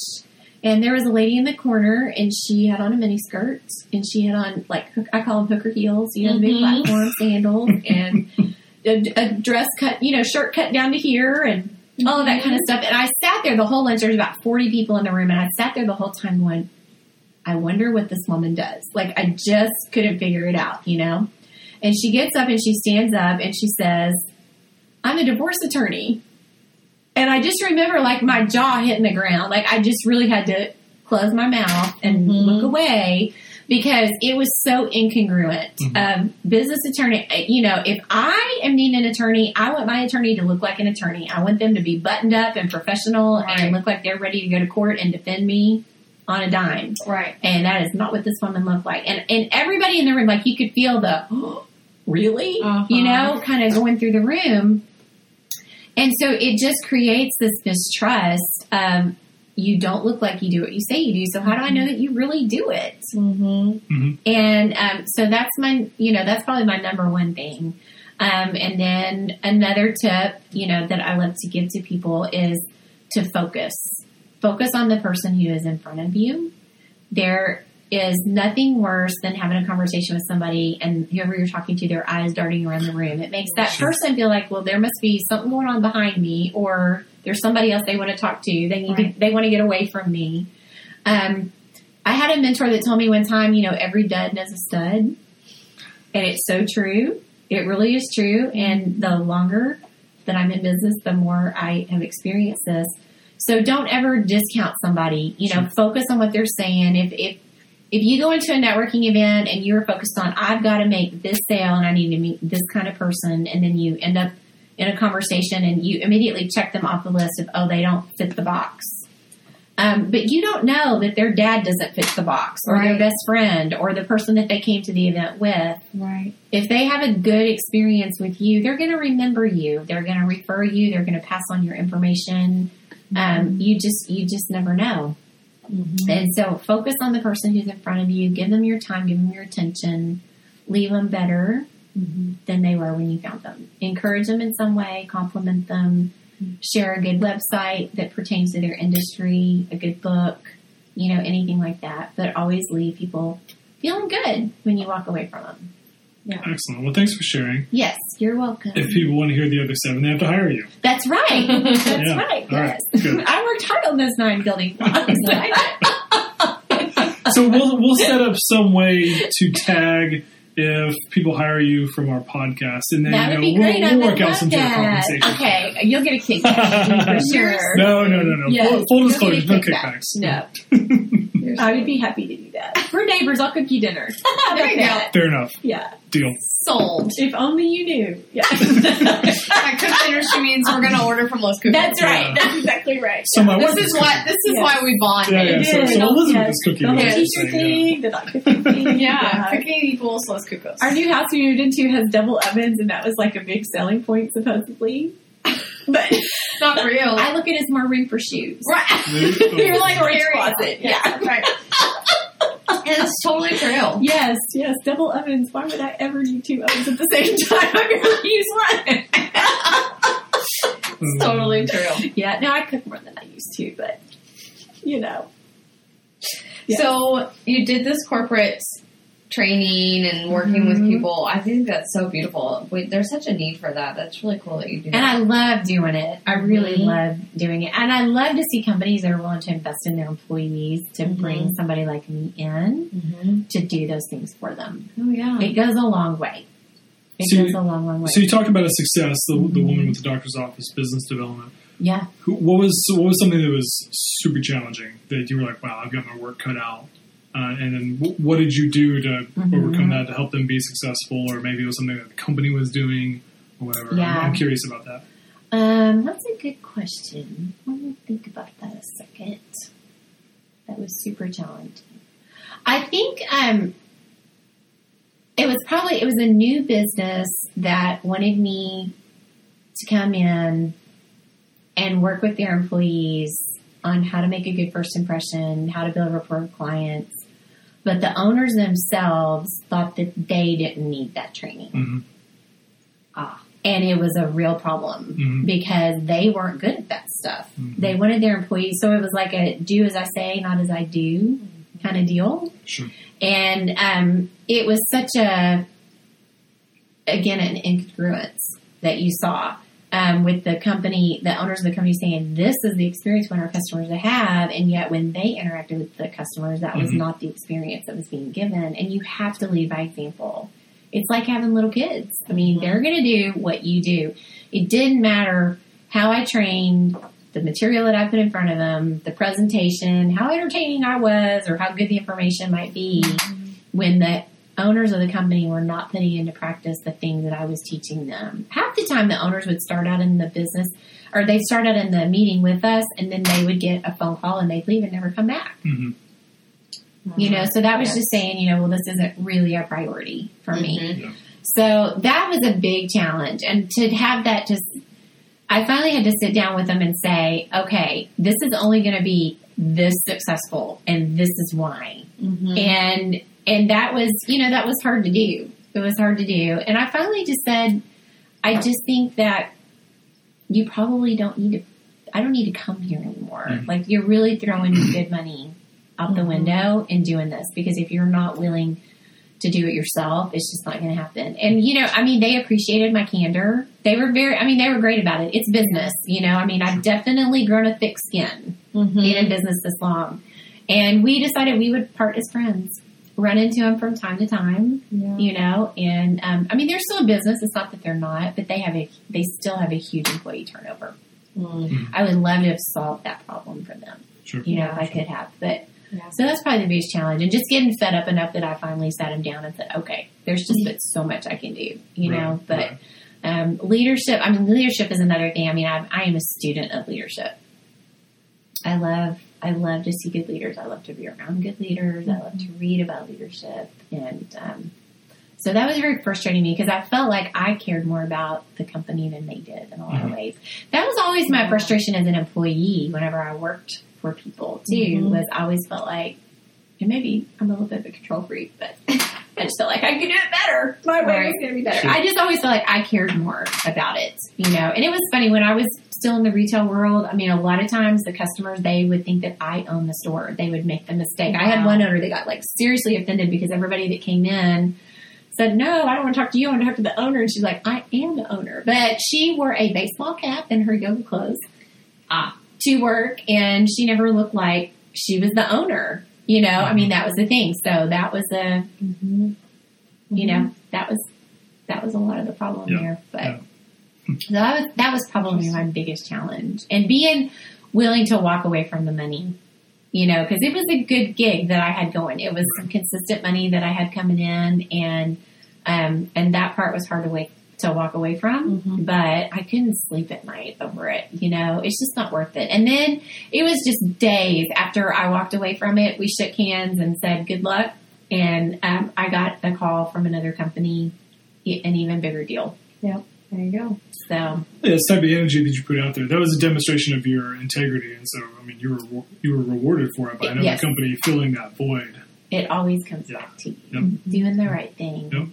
Speaker 4: And there was a lady in the corner, and she had on a mini skirt, and she had on like hook- I call them hooker heels, you know, the big
Speaker 3: mm-hmm.
Speaker 4: platform sandals, and a, a dress cut, you know, shirt cut down to here, and all of that kind of mm-hmm. stuff. And I sat there the whole lunch. There was about forty people in the room, and I sat there the whole time going, "I wonder what this woman does." Like I just couldn't figure it out, you know. And she gets up and she stands up and she says, I'm a divorce attorney. And I just remember like my jaw hitting the ground. Like I just really had to close my mouth and
Speaker 3: Mhm.
Speaker 4: look away because it was so incongruent. Um, business attorney, uh, you know, if I am needing an attorney, I want my attorney to look like an attorney. I want them to be buttoned up and professional
Speaker 3: Right.
Speaker 4: and look like they're ready to go to court and defend me on a dime.
Speaker 3: Right.
Speaker 4: And that is not what this woman looked like. And and everybody in the room, like you could feel the really,
Speaker 3: Uh-huh.
Speaker 4: you know, kind of going through the room. And so it just creates this mistrust. Um, you don't look like you do what you say you do. So how do I know that you really do it?
Speaker 3: Mm-hmm.
Speaker 4: And um, so that's my, you know, that's probably my number one thing. Um, and then another tip, you know, that I love to give to people is to focus. Focus on the person who is in front of you. There is nothing worse than having a conversation with somebody and whoever you're talking to, their eyes darting around the room. It makes that person feel like, well, there must be something going on behind me, or there's somebody else they want to talk to. They need
Speaker 3: Right.
Speaker 4: to, they want to get away from me. Um, I had a mentor that told me one time, you know, every dud knows a stud. And it's so true. It really is true. And the longer that I'm in business, the more I have experienced this. So don't ever discount somebody. You know, focus on what they're saying. If if if you go into a networking event and you're focused on I've got to make this sale and I need to meet this kind of person, and then you end up in a conversation and you immediately check them off the list of oh they don't fit the box. Um, but you don't know that their dad doesn't fit the box, or their best friend, or the person that they came to the event with
Speaker 3: Right.
Speaker 4: if they have a good experience with you, they're going to remember you. They're going to refer you. They're going to pass on your information. Um, you just you just never know. Mm-hmm. And so focus on the person who's in front of you. Give them your time. Give them your attention. Leave them better mm-hmm. than they were when you found them. Encourage them in some way. Compliment them. Mm-hmm. Share a good website that pertains to their industry. A good book. You know, anything like that. But always leave people feeling good when you walk away from them.
Speaker 1: Excellent. Well, thanks for sharing.
Speaker 4: Yes, you're welcome.
Speaker 1: If people want to hear the other seven, they have to hire you.
Speaker 4: That's right. That's
Speaker 1: Yeah.
Speaker 4: right.
Speaker 1: All right.
Speaker 4: Yes.
Speaker 1: Good.
Speaker 4: I worked hard on those nine building blocks.
Speaker 1: So we'll we'll set up some way to tag if people hire you from our podcast, and then
Speaker 4: that
Speaker 1: you know
Speaker 4: be
Speaker 1: we'll, we'll work out some sort of
Speaker 4: that.
Speaker 1: compensation.
Speaker 4: Okay, you'll get a kickback for sure.
Speaker 1: No, no, no, no.
Speaker 4: Yes,
Speaker 1: full, full disclosure, no kickbacks.
Speaker 4: No, I would be happy to do that. For neighbors, I'll cook you dinner.
Speaker 3: There you go.
Speaker 1: Fair enough.
Speaker 4: Yeah.
Speaker 1: Deal.
Speaker 3: Sold.
Speaker 4: If only you knew. Yeah.
Speaker 3: By cook dinner, she means we're going to order from Los Cucos.
Speaker 4: That's right.
Speaker 1: Yeah.
Speaker 4: That's exactly right.
Speaker 1: So my
Speaker 3: This is why. This is
Speaker 4: Yes.
Speaker 3: why we bond.
Speaker 1: Yeah, yeah.
Speaker 4: It
Speaker 1: So,
Speaker 4: is.
Speaker 1: so Elizabeth
Speaker 4: Yes.
Speaker 1: is cooking.
Speaker 4: The whole teacher
Speaker 1: yeah.
Speaker 4: thing, the not cooking thing.
Speaker 3: Yeah, cooking equals Los Cucos.
Speaker 4: Our new house we moved into has double ovens, and that was like a big selling point, supposedly. But
Speaker 3: not real.
Speaker 4: I look at it as more room for shoes.
Speaker 3: right.
Speaker 4: You're like
Speaker 3: Storage
Speaker 4: storage closet. Yeah.
Speaker 3: right. it's totally true.
Speaker 4: Yes, yes, double ovens. Why would I ever need two ovens at the same time? I barely use one.
Speaker 1: it's
Speaker 3: Totally true.
Speaker 4: yeah, no, I cook more than I used to, but you know. Yes.
Speaker 3: So you did this corporate training and working with
Speaker 4: Mhm.
Speaker 3: people. I think that's so beautiful. Wait, there's such a need for that. That's really cool that you do
Speaker 4: And I love doing it. I really
Speaker 3: Mhm.
Speaker 4: love doing it. And I love to see companies that are willing to invest in their employees to
Speaker 3: Mhm.
Speaker 4: bring somebody like me in
Speaker 3: mm-hmm.
Speaker 4: to do those things for them.
Speaker 3: Oh yeah.
Speaker 4: It goes a long way. It
Speaker 1: So you-
Speaker 4: goes a long, long way.
Speaker 1: So you talked about a success, the, the
Speaker 4: Mhm.
Speaker 1: woman with the doctor's office, business development.
Speaker 4: yeah.
Speaker 1: Who, what was what was something that was super challenging that you were like, wow, I've got my work cut out. Uh, and then wh- what did you do to
Speaker 4: Mhm.
Speaker 1: overcome that to help them be successful, or maybe it was something that the company was doing, or whatever. I'm- I'm, curious about that.
Speaker 4: Um, that's a good question. Let me think about that a second. That was super challenging. I think um, it was probably it was a new business that wanted me to come in and work with their employees on how to make a good first impression, how to build rapport with clients. But the owners themselves thought that they didn't need that training.
Speaker 1: hmm
Speaker 4: Ah. And it was a real problem
Speaker 1: Mhm.
Speaker 4: because they weren't good at that stuff.
Speaker 1: Mhm.
Speaker 4: They wanted their employees, so it was like a do as I say, not as I do kind of deal.
Speaker 1: Sure.
Speaker 4: And um, it was such a, again, an incongruence that you saw um, with the company, the owners of the company saying, this is the experience we want our customers to have. And yet when they interacted with the customers, that was
Speaker 1: Mhm.
Speaker 4: not the experience that was being given. And you have to lead by example. It's like having little kids. I mean,
Speaker 3: Mhm.
Speaker 4: they're going to do what you do. It didn't matter how I trained, the material that I put in front of them, the presentation, how entertaining I was, or how good the information might be when the owners of the company were not putting into practice the things that I was teaching them. Half the time, the owners would start out in the business or they'd start out in the meeting with us and then they would get a phone call and they'd leave and never come back.
Speaker 1: hmm
Speaker 4: You know, so that was
Speaker 3: Yes.
Speaker 4: just saying, you know, well, this isn't really a priority for me.
Speaker 3: Mhm.
Speaker 1: Yeah.
Speaker 4: So that was a big challenge. And to have that just, I finally had to sit down with them and say, okay, this is only going to be this successful and this is why.
Speaker 3: Mhm.
Speaker 4: And, and that was, you know, that was hard to do. It was hard to do. And I finally just said, I just think that you probably don't need to, I don't need to come here anymore.
Speaker 1: Mhm.
Speaker 4: Like you're really throwing good money out the window in doing this because if you're not willing to do it yourself, it's just not going to happen. And you know, I mean, they appreciated my candor. They were very, I mean, they were great about it. It's business, you know. I mean, I've definitely grown a thick skin
Speaker 3: Mhm.
Speaker 4: being in business this long, and we decided we would part as friends. Run into them from time to time,
Speaker 3: Yeah.
Speaker 4: you know, and um, I mean, they're still a business. It's not that they're not, but they have a, they still have a huge employee turnover.
Speaker 3: Mm.
Speaker 4: I would love to have solved that problem for them
Speaker 1: Sure.
Speaker 4: you know,
Speaker 3: Yeah.
Speaker 4: if I could have. But
Speaker 3: Yeah.
Speaker 4: so that's probably the biggest challenge, and just getting fed up enough that I finally sat him down and said, "Okay, there's just but so much I can do," you know. But
Speaker 1: right.
Speaker 4: um, leadership, I mean, leadership is another thing. I mean, I, I am a student of leadership. I love, I love to see good leaders. I love to be around good leaders. I love to read about leadership, and um, so that was very frustrating to me because I felt like I cared more about the company than they did in a lot of
Speaker 1: Mhm.
Speaker 4: ways. That was always my frustration as an employee whenever I worked for for people too.
Speaker 3: Mhm.
Speaker 4: Was I always felt like, and maybe I'm a little bit of a control freak, but I just felt like I could do it better. My way
Speaker 3: Right.
Speaker 4: was going to be better.
Speaker 5: Sure.
Speaker 4: I just always felt like I cared more about it, you know. And it was funny when I was still in the retail world. I mean, a lot of times the customers they would think that I own the store. They would make the mistake. I had one owner that got like seriously offended because everybody that came in said, "No, I don't want to talk to you. I want to talk to the owner." And she's like, "I am the owner," but she wore a baseball cap and her yoga clothes
Speaker 3: Ah.
Speaker 4: to work, and she never looked like she was the owner. You know, I mean, mm-hmm. that was the thing. So that was a, mm-hmm. you know, mm-hmm. that was that was a lot of the problem
Speaker 5: Yeah.
Speaker 4: there. But
Speaker 5: Yeah.
Speaker 4: so that was that was probably my biggest challenge, and being willing to walk away from the money. You know, because it was a good gig that I had going. It was some consistent money that I had coming in, and um, and that part was hard to wait to walk away from.
Speaker 3: Mhm.
Speaker 4: But I couldn't sleep at night over it. You know, it's just not worth it. And then it was just days after I walked away from it. We shook hands and said good luck, and um, I got a call from another company, an even bigger deal. Yep.
Speaker 3: There you go.
Speaker 4: So
Speaker 1: Yeah, this type of energy that you put out there, that was a demonstration of your integrity. And so, I mean, you were you were rewarded for it by another
Speaker 4: Yes.
Speaker 1: company filling that void.
Speaker 4: it always comes
Speaker 1: Yeah.
Speaker 4: back to you
Speaker 1: Yep.
Speaker 4: doing the right thing.
Speaker 1: Yep.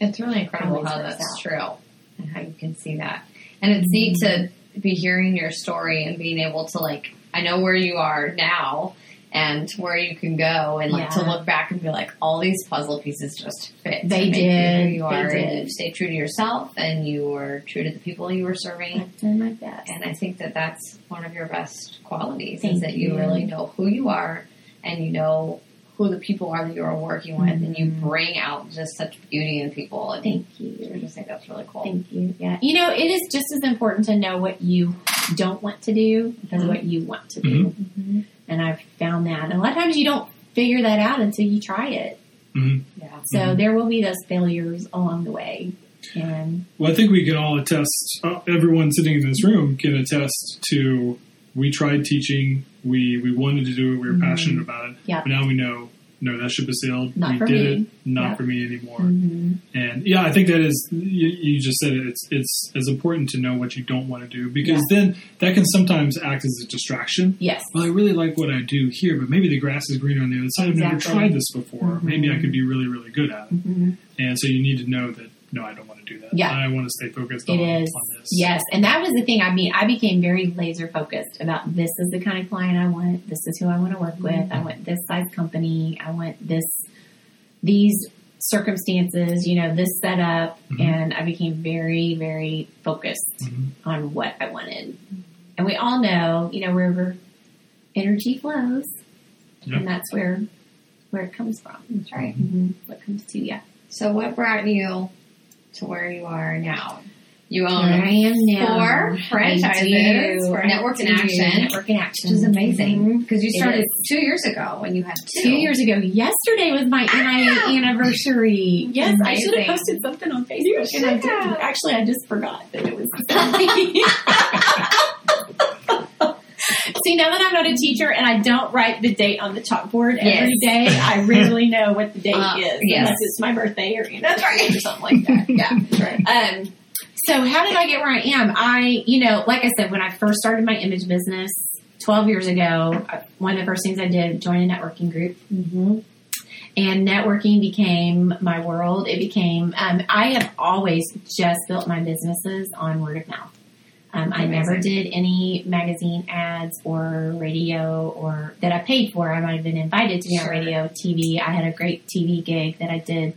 Speaker 3: It's really incredible how that's
Speaker 4: out.
Speaker 3: true and how you can see that. And it's neat mm-hmm. to be hearing your story and being able to like, I know where you are now and where you can go and like to look back and be like, all these puzzle pieces just fit.
Speaker 4: They
Speaker 3: you
Speaker 4: did.
Speaker 3: Who you
Speaker 4: They
Speaker 3: are
Speaker 4: did.
Speaker 3: and you stay true to yourself and you were true to the people you were serving.
Speaker 4: I've done my best.
Speaker 3: And I think that that's one of your best qualities
Speaker 4: Thank
Speaker 3: is that you
Speaker 4: you.
Speaker 3: really know who you are and you know who the people are that you're working with and you
Speaker 4: Mhm.
Speaker 3: bring out just such beauty in people. And
Speaker 4: Thank
Speaker 3: I
Speaker 4: you.
Speaker 3: just think that's really cool.
Speaker 4: Thank you. Yeah. You know, it is just as important to know what you don't want to do as
Speaker 3: Mhm.
Speaker 4: what you want to do.
Speaker 3: Mhm.
Speaker 4: And I've found that. And a lot of times you don't figure that out until you try it.
Speaker 1: hmm
Speaker 3: Yeah.
Speaker 4: So there will be those failures along the way. And
Speaker 1: Well, I think we can all attest. Uh, everyone sitting in this room can attest to. We tried teaching. We we wanted to do it. We were
Speaker 4: Mhm.
Speaker 1: passionate about it.
Speaker 4: Yeah.
Speaker 1: But now we know. No, that ship has sailed.
Speaker 4: Not
Speaker 1: we
Speaker 4: for
Speaker 1: did
Speaker 4: me.
Speaker 1: it. Not for me anymore.
Speaker 4: mhm.
Speaker 1: And yeah, I think that is you, you just said it. It's it's as important to know what you don't want to do because then that can sometimes act as a distraction.
Speaker 4: yes.
Speaker 1: Well, I really like what I do here, but maybe the grass is greener on the other side. I've never tried this before.
Speaker 4: Mhm.
Speaker 1: Maybe I could be really really good at it.
Speaker 4: hmm
Speaker 1: And so you need to know that no, I don't do that.
Speaker 4: Yeah.
Speaker 1: I want to stay focused
Speaker 4: It
Speaker 1: on,
Speaker 4: is.
Speaker 1: on this.
Speaker 4: Yes. And that was the thing. I mean, I became very laser focused about this is the kind of client I want. This is who I want to work with. I want this size company. I want this, these circumstances, you know, this setup.
Speaker 1: Mhm.
Speaker 4: And I became very, very focused
Speaker 1: Mhm.
Speaker 4: on what I wanted. And we all know, you know, wherever energy flows,
Speaker 1: Yep.
Speaker 4: and that's where, where it comes from.
Speaker 3: That's right.
Speaker 4: hmm What comes to you.
Speaker 3: So what brought you to where you are now? You own
Speaker 4: I am now.
Speaker 3: four franchises for Network in. Action.
Speaker 4: Network in Action.
Speaker 3: which is amazing
Speaker 4: Mhm.
Speaker 3: because you started two years ago when you had two.
Speaker 4: Two years ago, yesterday was my NIA anniversary. Yes, I should have posted something on Facebook. And I didn't. Actually, I just forgot that it was. See, now that I'm not a teacher and I don't write the date on the chalkboard every day, I rarely know what the date
Speaker 3: Uh,
Speaker 4: is
Speaker 3: yes.
Speaker 4: unless it's my birthday or you know,
Speaker 3: That's right.
Speaker 4: or something like that. Yeah.
Speaker 3: That's right.
Speaker 4: Um, so how did I get where I am? I, you know, like I said, when I first started my image business 12 years ago, one of the first things I did, join a networking group.
Speaker 3: Mm-hmm.
Speaker 4: And networking became my world. It became, um, I have always just built my businesses on word of mouth. Um, I never did any magazine ads or radio or that I paid for. I might have been invited to be on radio, TV. I had a great TV gig that I did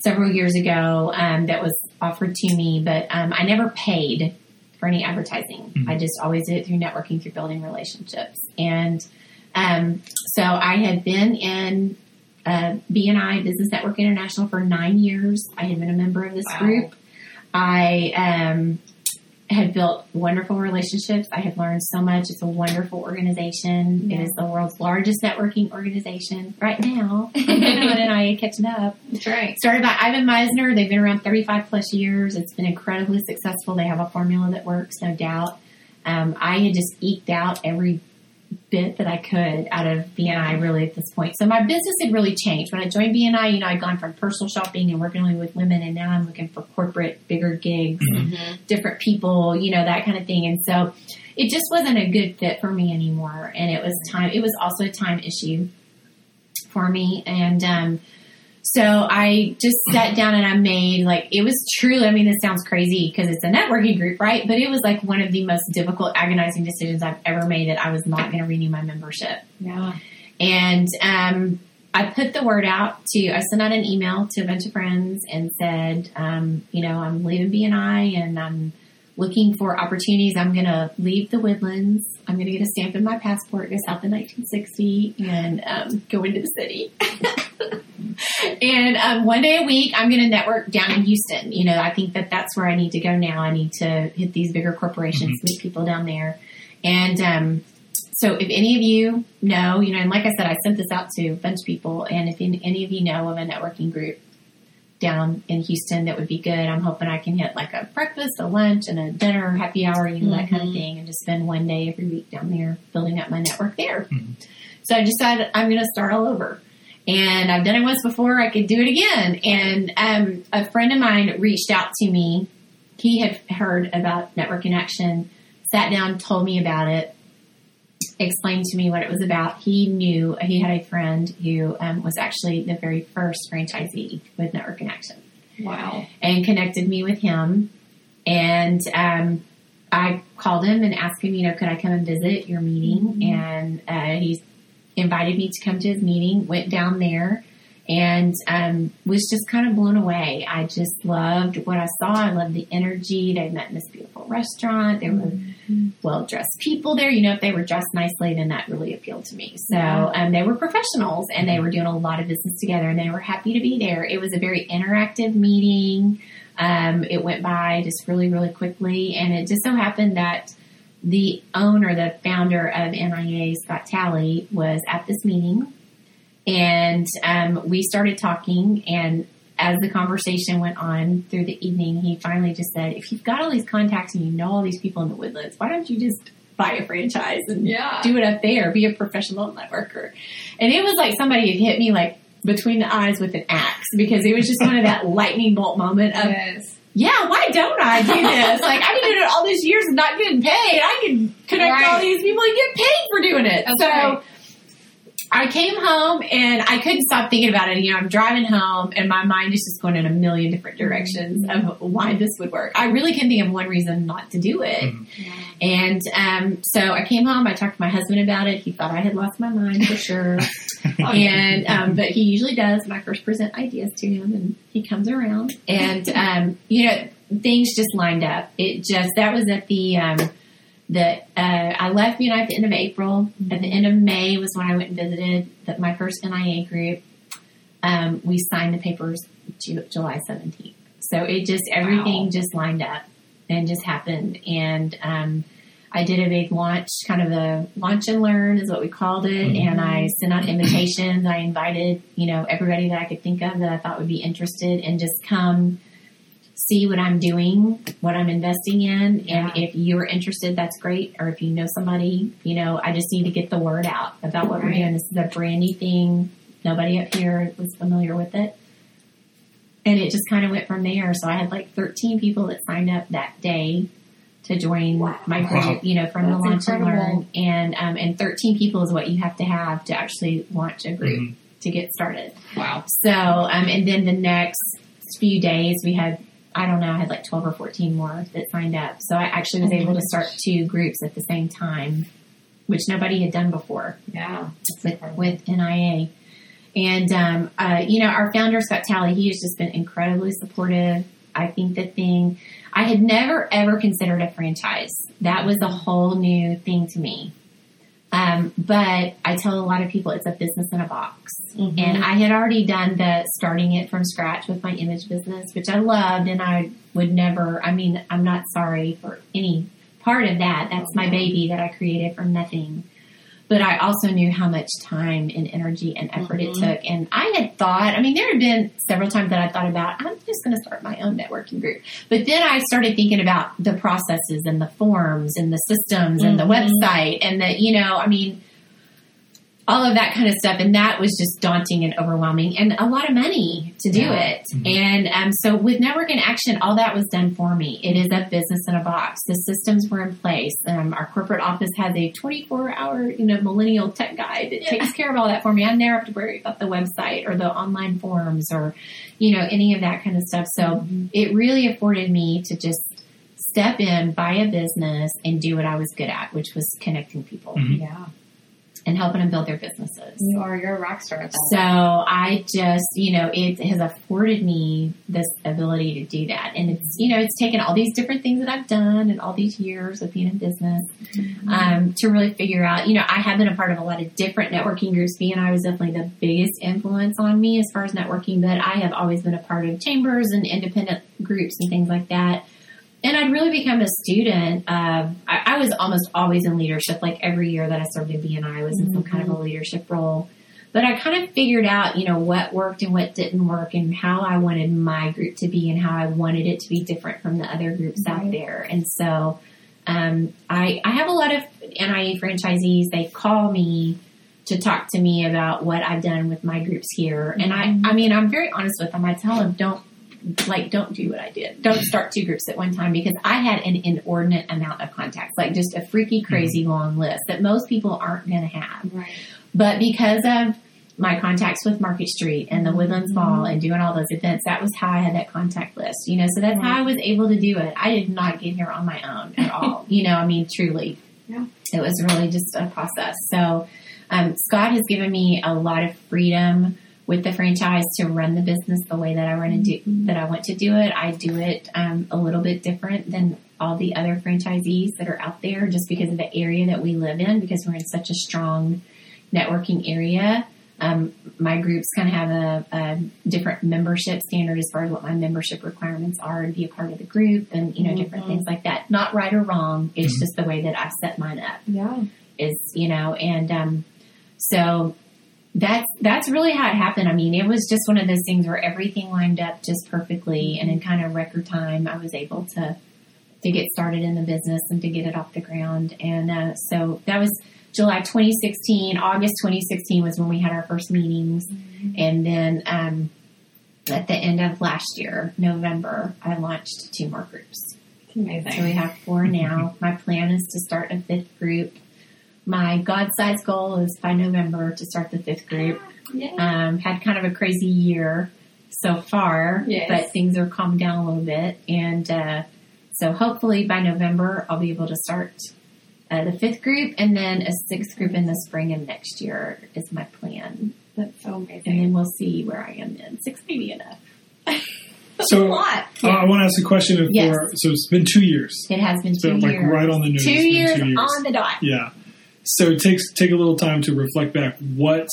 Speaker 4: several years ago um, that was offered to me, but um, I never paid for any advertising.
Speaker 1: Mhm.
Speaker 4: I just always did it through networking, through building relationships. And um, so I had been in uh, BNI Business Network International for nine years. I had been a member of this
Speaker 3: Wow.
Speaker 4: group. I um, had built wonderful relationships. I have learned so much. It's a wonderful organization. It is the world's largest networking organization right now. and I catching up.
Speaker 3: That's right.
Speaker 4: Started by Ivan Misner. They've been around 35 plus years. It's been incredibly successful. They have a formula that works, no doubt. Um, I had just eked out every bit that I could out of BNI really at this point. So my business had really changed. When I joined BNI, you know, I'd gone from personal shopping and working only with women and now I'm looking for corporate, bigger gigs, different people, you know, that kind of thing. And so it just wasn't a good fit for me anymore. And it was time, it was also a time issue for me. And, um, so I just sat down and I made like it was truly. I mean, this sounds crazy because it's a networking group, right? But it was like one of the most difficult, agonizing decisions I've ever made. That I was not going to renew my membership,
Speaker 3: Yeah.
Speaker 4: and um, I put the word out to. I sent out an email to a bunch of friends and said, um, you know, I'm leaving BNI and I'm looking for opportunities. I'm going to leave the Woodlands. I'm going to get a stamp in my passport, go south in 1960, and um, go into the city. and um, one day a week, I'm going to network down in Houston. You know, I think that that's where I need to go now. I need to hit these bigger corporations, meet people down there. And um, so, if any of you know, you know, and like I said, I sent this out to a bunch of people. And if any of you know of a networking group down in Houston that would be good, I'm hoping I can hit like a breakfast, a lunch, and a dinner, happy hour, you know, that kind of thing, and just spend one day every week down there building up my network there. So I decided I'm going to start all over. And I've done it once before. I could do it again. And um, a friend of mine reached out to me. He had heard about Network in Action, sat down, told me about it, explained to me what it was about. He knew he had a friend who um, was actually the very first franchisee with Network in Action
Speaker 3: Wow.
Speaker 4: and connected me with him. And um, I called him and asked him, you know, could I come and visit your meeting? And uh, he invited me to come to his meeting. Went down there and um, was just kind of blown away. I just loved what I saw. I loved the energy. They met in this beautiful restaurant. There were well dressed people there. You know, if they were dressed nicely, then that really appealed to me. So um, they were professionals and they were doing a lot of business together and they were happy to be there. It was a very interactive meeting. Um, it went by just really, really quickly. And it just so happened that the owner, the founder of NIA, Scott Talley, was at this meeting. And um, we started talking. And as the conversation went on through the evening, he finally just said, If you've got all these contacts and you know all these people in the woodlands, why don't you just buy a franchise and
Speaker 3: Yeah.
Speaker 4: do it up there? Be a professional networker. And it was like somebody had hit me like between the eyes with an axe because it was just one of that lightning bolt moment of
Speaker 3: Yes.
Speaker 4: yeah, why don't I do this? Like I've been doing it all these years and not getting paid. I can connect
Speaker 3: Right.
Speaker 4: all these people and get paid for doing it.
Speaker 3: That's
Speaker 4: so
Speaker 3: right.
Speaker 4: I came home and I couldn't stop thinking about it. You know, I'm driving home and my mind is just going in a million different directions of why this would work. I really can think of one reason not to do it. And um, so I came home. I talked to my husband about it. He thought I had lost my mind for sure. and um, but he usually does when I first present ideas to him, and he comes around. And um, you know, things just lined up. It just that was at the the uh, I left BNI at the end of April. At the end of May was when I went and visited the, my first NIA group. Um, we signed the papers Ju- July seventeenth. So it just everything
Speaker 3: Wow.
Speaker 4: just lined up and just happened. And um, I did a big launch, kind of a launch and learn is what we called it. And I sent out invitations. I invited, you know, everybody that I could think of that I thought would be interested and just come see what I'm doing, what I'm investing in. And if you're interested, that's great. Or if you know somebody, you know, I just need to get the word out about what we're doing. This is a brand new thing. Nobody up here was familiar with it. And it just kind of went from there. So I had like 13 people that signed up that day to join my group,
Speaker 1: Wow.
Speaker 4: you know, from the
Speaker 3: That's
Speaker 4: launch and learn. And, um, and 13 people is what you have to have to actually launch a group to get started.
Speaker 3: Wow.
Speaker 4: So, um, and then the next few days we had, I don't know, I had like 12 or 14 more that signed up. So I actually was
Speaker 3: Oh
Speaker 4: able to start two groups at the same time, which nobody had done before
Speaker 3: Yeah.
Speaker 4: With, with NIA. And, um, uh, you know, our founder, Scott Talley, he has just been incredibly supportive. I think the thing, I had never ever considered a franchise. That was a whole new thing to me. Um, but I tell a lot of people it's a business in a box.
Speaker 3: Mhm.
Speaker 4: And I had already done the starting it from scratch with my image business, which I loved and I would never, I mean, I'm not sorry for any part of that. That's my baby that I created from nothing. But I also knew how much time and energy and effort it took. And I had thought, I mean, there had been several times that I thought about, I'm just going to start my own networking group. But then I started thinking about the processes and the forms and the systems and the
Speaker 3: Mhm.
Speaker 4: website and the, you know, I mean, all of that kind of stuff. And that was just daunting and overwhelming and a lot of money to do
Speaker 3: Yeah.
Speaker 4: it. And um, so with Network in Action, all that was done for me. It is a business in a box. The systems were in place. Um, our corporate office has a 24 hour, you know, millennial tech guy that takes care of all that for me. I never have to worry about the website or the online forums or, you know, any of that kind of stuff. So it really afforded me to just step in, buy a business and do what I was good at, which was connecting people
Speaker 1: Mhm.
Speaker 3: Yeah.
Speaker 4: And helping them build their businesses.
Speaker 3: You are, you're a rock star at that.
Speaker 4: So I just, you know, it has afforded me this ability to do that. And it's, you know, it's taken all these different things that I've done and all these years of being in business um, to really figure out, you know, I have been a part of a lot of different networking groups. BNI was definitely the biggest influence on me as far as networking, but I have always been a part of chambers and independent groups and things like that. And I'd really become a student of, I, I was almost always in leadership. Like every year that I served in BNI, I was in some kind of a leadership role. But I kind of figured out, you know, what worked and what didn't work and how I wanted my group to be and how I wanted it to be different from the other groups out there. And so, um, I, I have a lot of NIA franchisees. They call me to talk to me about what I've done with my groups here. And I, I mean, I'm very honest with them. I tell them, don't, like, don't do what I did. Don't start two groups at one time because I had an inordinate amount of contacts, like just a freaky crazy long list that most people aren't going to have.
Speaker 3: Right.
Speaker 4: But because of my contacts with Market Street and the Woodlands Mall and doing all those events, that was how I had that contact list. You know, so that's how I was able to do it. I did not get here on my own at all. you know, I mean, truly.
Speaker 3: Yeah.
Speaker 4: It was really just a process. So um, Scott has given me a lot of freedom with the franchise to run the business the way that I want to do that I want to do it. I do it um, a little bit different than all the other franchisees that are out there, just because of the area that we live in, because we're in such a strong networking area. Um, my groups kind of have a, a different membership standard as far as what my membership requirements are to be a part of the group, and you know different things like that. Not right or wrong. It's just the way that I set mine up
Speaker 3: Yeah.
Speaker 4: is you know and um so that's that's really how it happened i mean it was just one of those things where everything lined up just perfectly and in kind of record time i was able to to get started in the business and to get it off the ground and uh, so that was july 2016 august 2016 was when we had our first meetings and then um at the end of last year november i launched two more groups
Speaker 3: amazing.
Speaker 4: so we have four now. My plan is to start a fifth group. My God size goal is by November to start the fifth group.
Speaker 3: yeah.
Speaker 4: Um, had kind of a crazy year so far,
Speaker 3: Yes.
Speaker 4: but things are calmed down a little bit. And uh, so hopefully by November, I'll be able to start uh, the fifth group and then a sixth group in the spring of next year is my plan.
Speaker 3: That's so amazing.
Speaker 4: And then we'll see where I am then. Six may be enough.
Speaker 1: So
Speaker 3: a lot.
Speaker 1: uh, I want to ask a question. Before,
Speaker 4: Yes.
Speaker 1: so it's been two years.
Speaker 4: It has been
Speaker 1: So,
Speaker 4: two
Speaker 1: like,
Speaker 4: years.
Speaker 1: right on the nose,
Speaker 4: Two
Speaker 1: it's been
Speaker 4: years,
Speaker 1: two years.
Speaker 4: on the dot.
Speaker 1: Yeah. So it takes take a little time to reflect back. What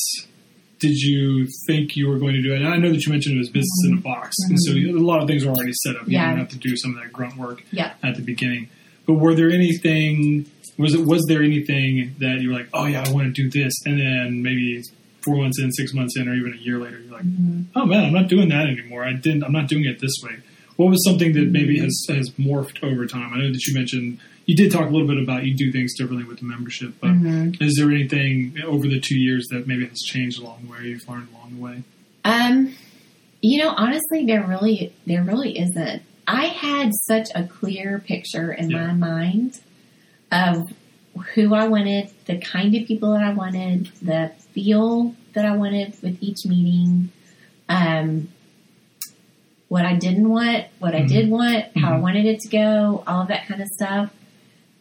Speaker 1: did you think you were going to do? And I know that you mentioned it was business in a mm-hmm. box, and so mm-hmm. a lot of things were already set up. You
Speaker 4: Yeah.
Speaker 1: didn't have to do some of that grunt work
Speaker 4: Yeah.
Speaker 1: at the beginning. But were there anything? Was it was there anything that you were like, oh yeah, I want to do this, and then maybe four months in, six months in, or even a year later, you're like, mm-hmm. oh man, I'm not doing that anymore. I didn't. I'm not doing it this way. What was something that maybe has has morphed over time? I know that you mentioned you did talk a little bit about you do things differently with the membership, but is there anything over the two years that maybe has changed along the way? You've learned along the way.
Speaker 4: Um, you know, honestly, there really, there really isn't. I had such a clear picture in
Speaker 1: Yeah.
Speaker 4: my mind of who I wanted, the kind of people that I wanted, the feel that I wanted with each meeting, um, what I didn't want, what I
Speaker 1: Mhm.
Speaker 4: did want, how I
Speaker 1: Mhm.
Speaker 4: wanted it to go, all of that kind of stuff.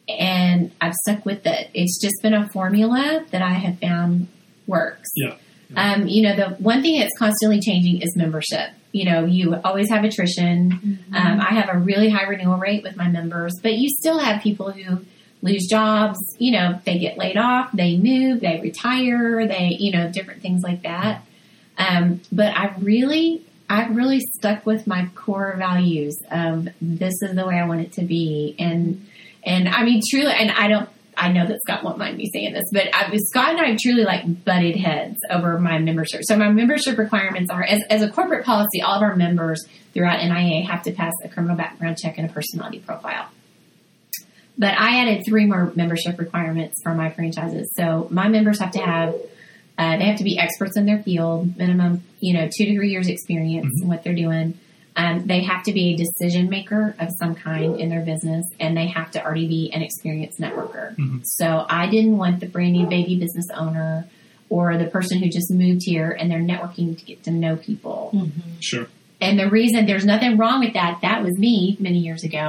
Speaker 4: And I've stuck with it. It's just been a formula that I have found works.
Speaker 1: Yeah.
Speaker 4: Um, you know, the one thing that's constantly changing is membership. You know, you always have attrition. Um, I have a really high renewal rate with my members, but you still have people who lose jobs. You know, they get laid off, they move, they retire, they, you know, different things like that. Um, but I really, I've really stuck with my core values of this is the way I want it to be. And, and I mean, truly, and I don't, I know that Scott won't mind me saying this, but I, Scott and I truly like butted heads over my membership. So my membership requirements are, as, as a corporate policy, all of our members throughout NIA have to pass a criminal background check and a personality profile. But I added three more membership requirements for my franchises. So my members have to have Uh, they have to be experts in their field, minimum, you know, two to three years experience in what they're doing. Um, they have to be a decision maker of some kind in their business, and they have to already be an experienced networker. Mm-hmm. So I didn't want the brand new baby business owner or the person who just moved here and they're networking to get to know people. Mm-hmm.
Speaker 1: Sure.
Speaker 4: And the reason there's nothing wrong with that, that was me many years ago.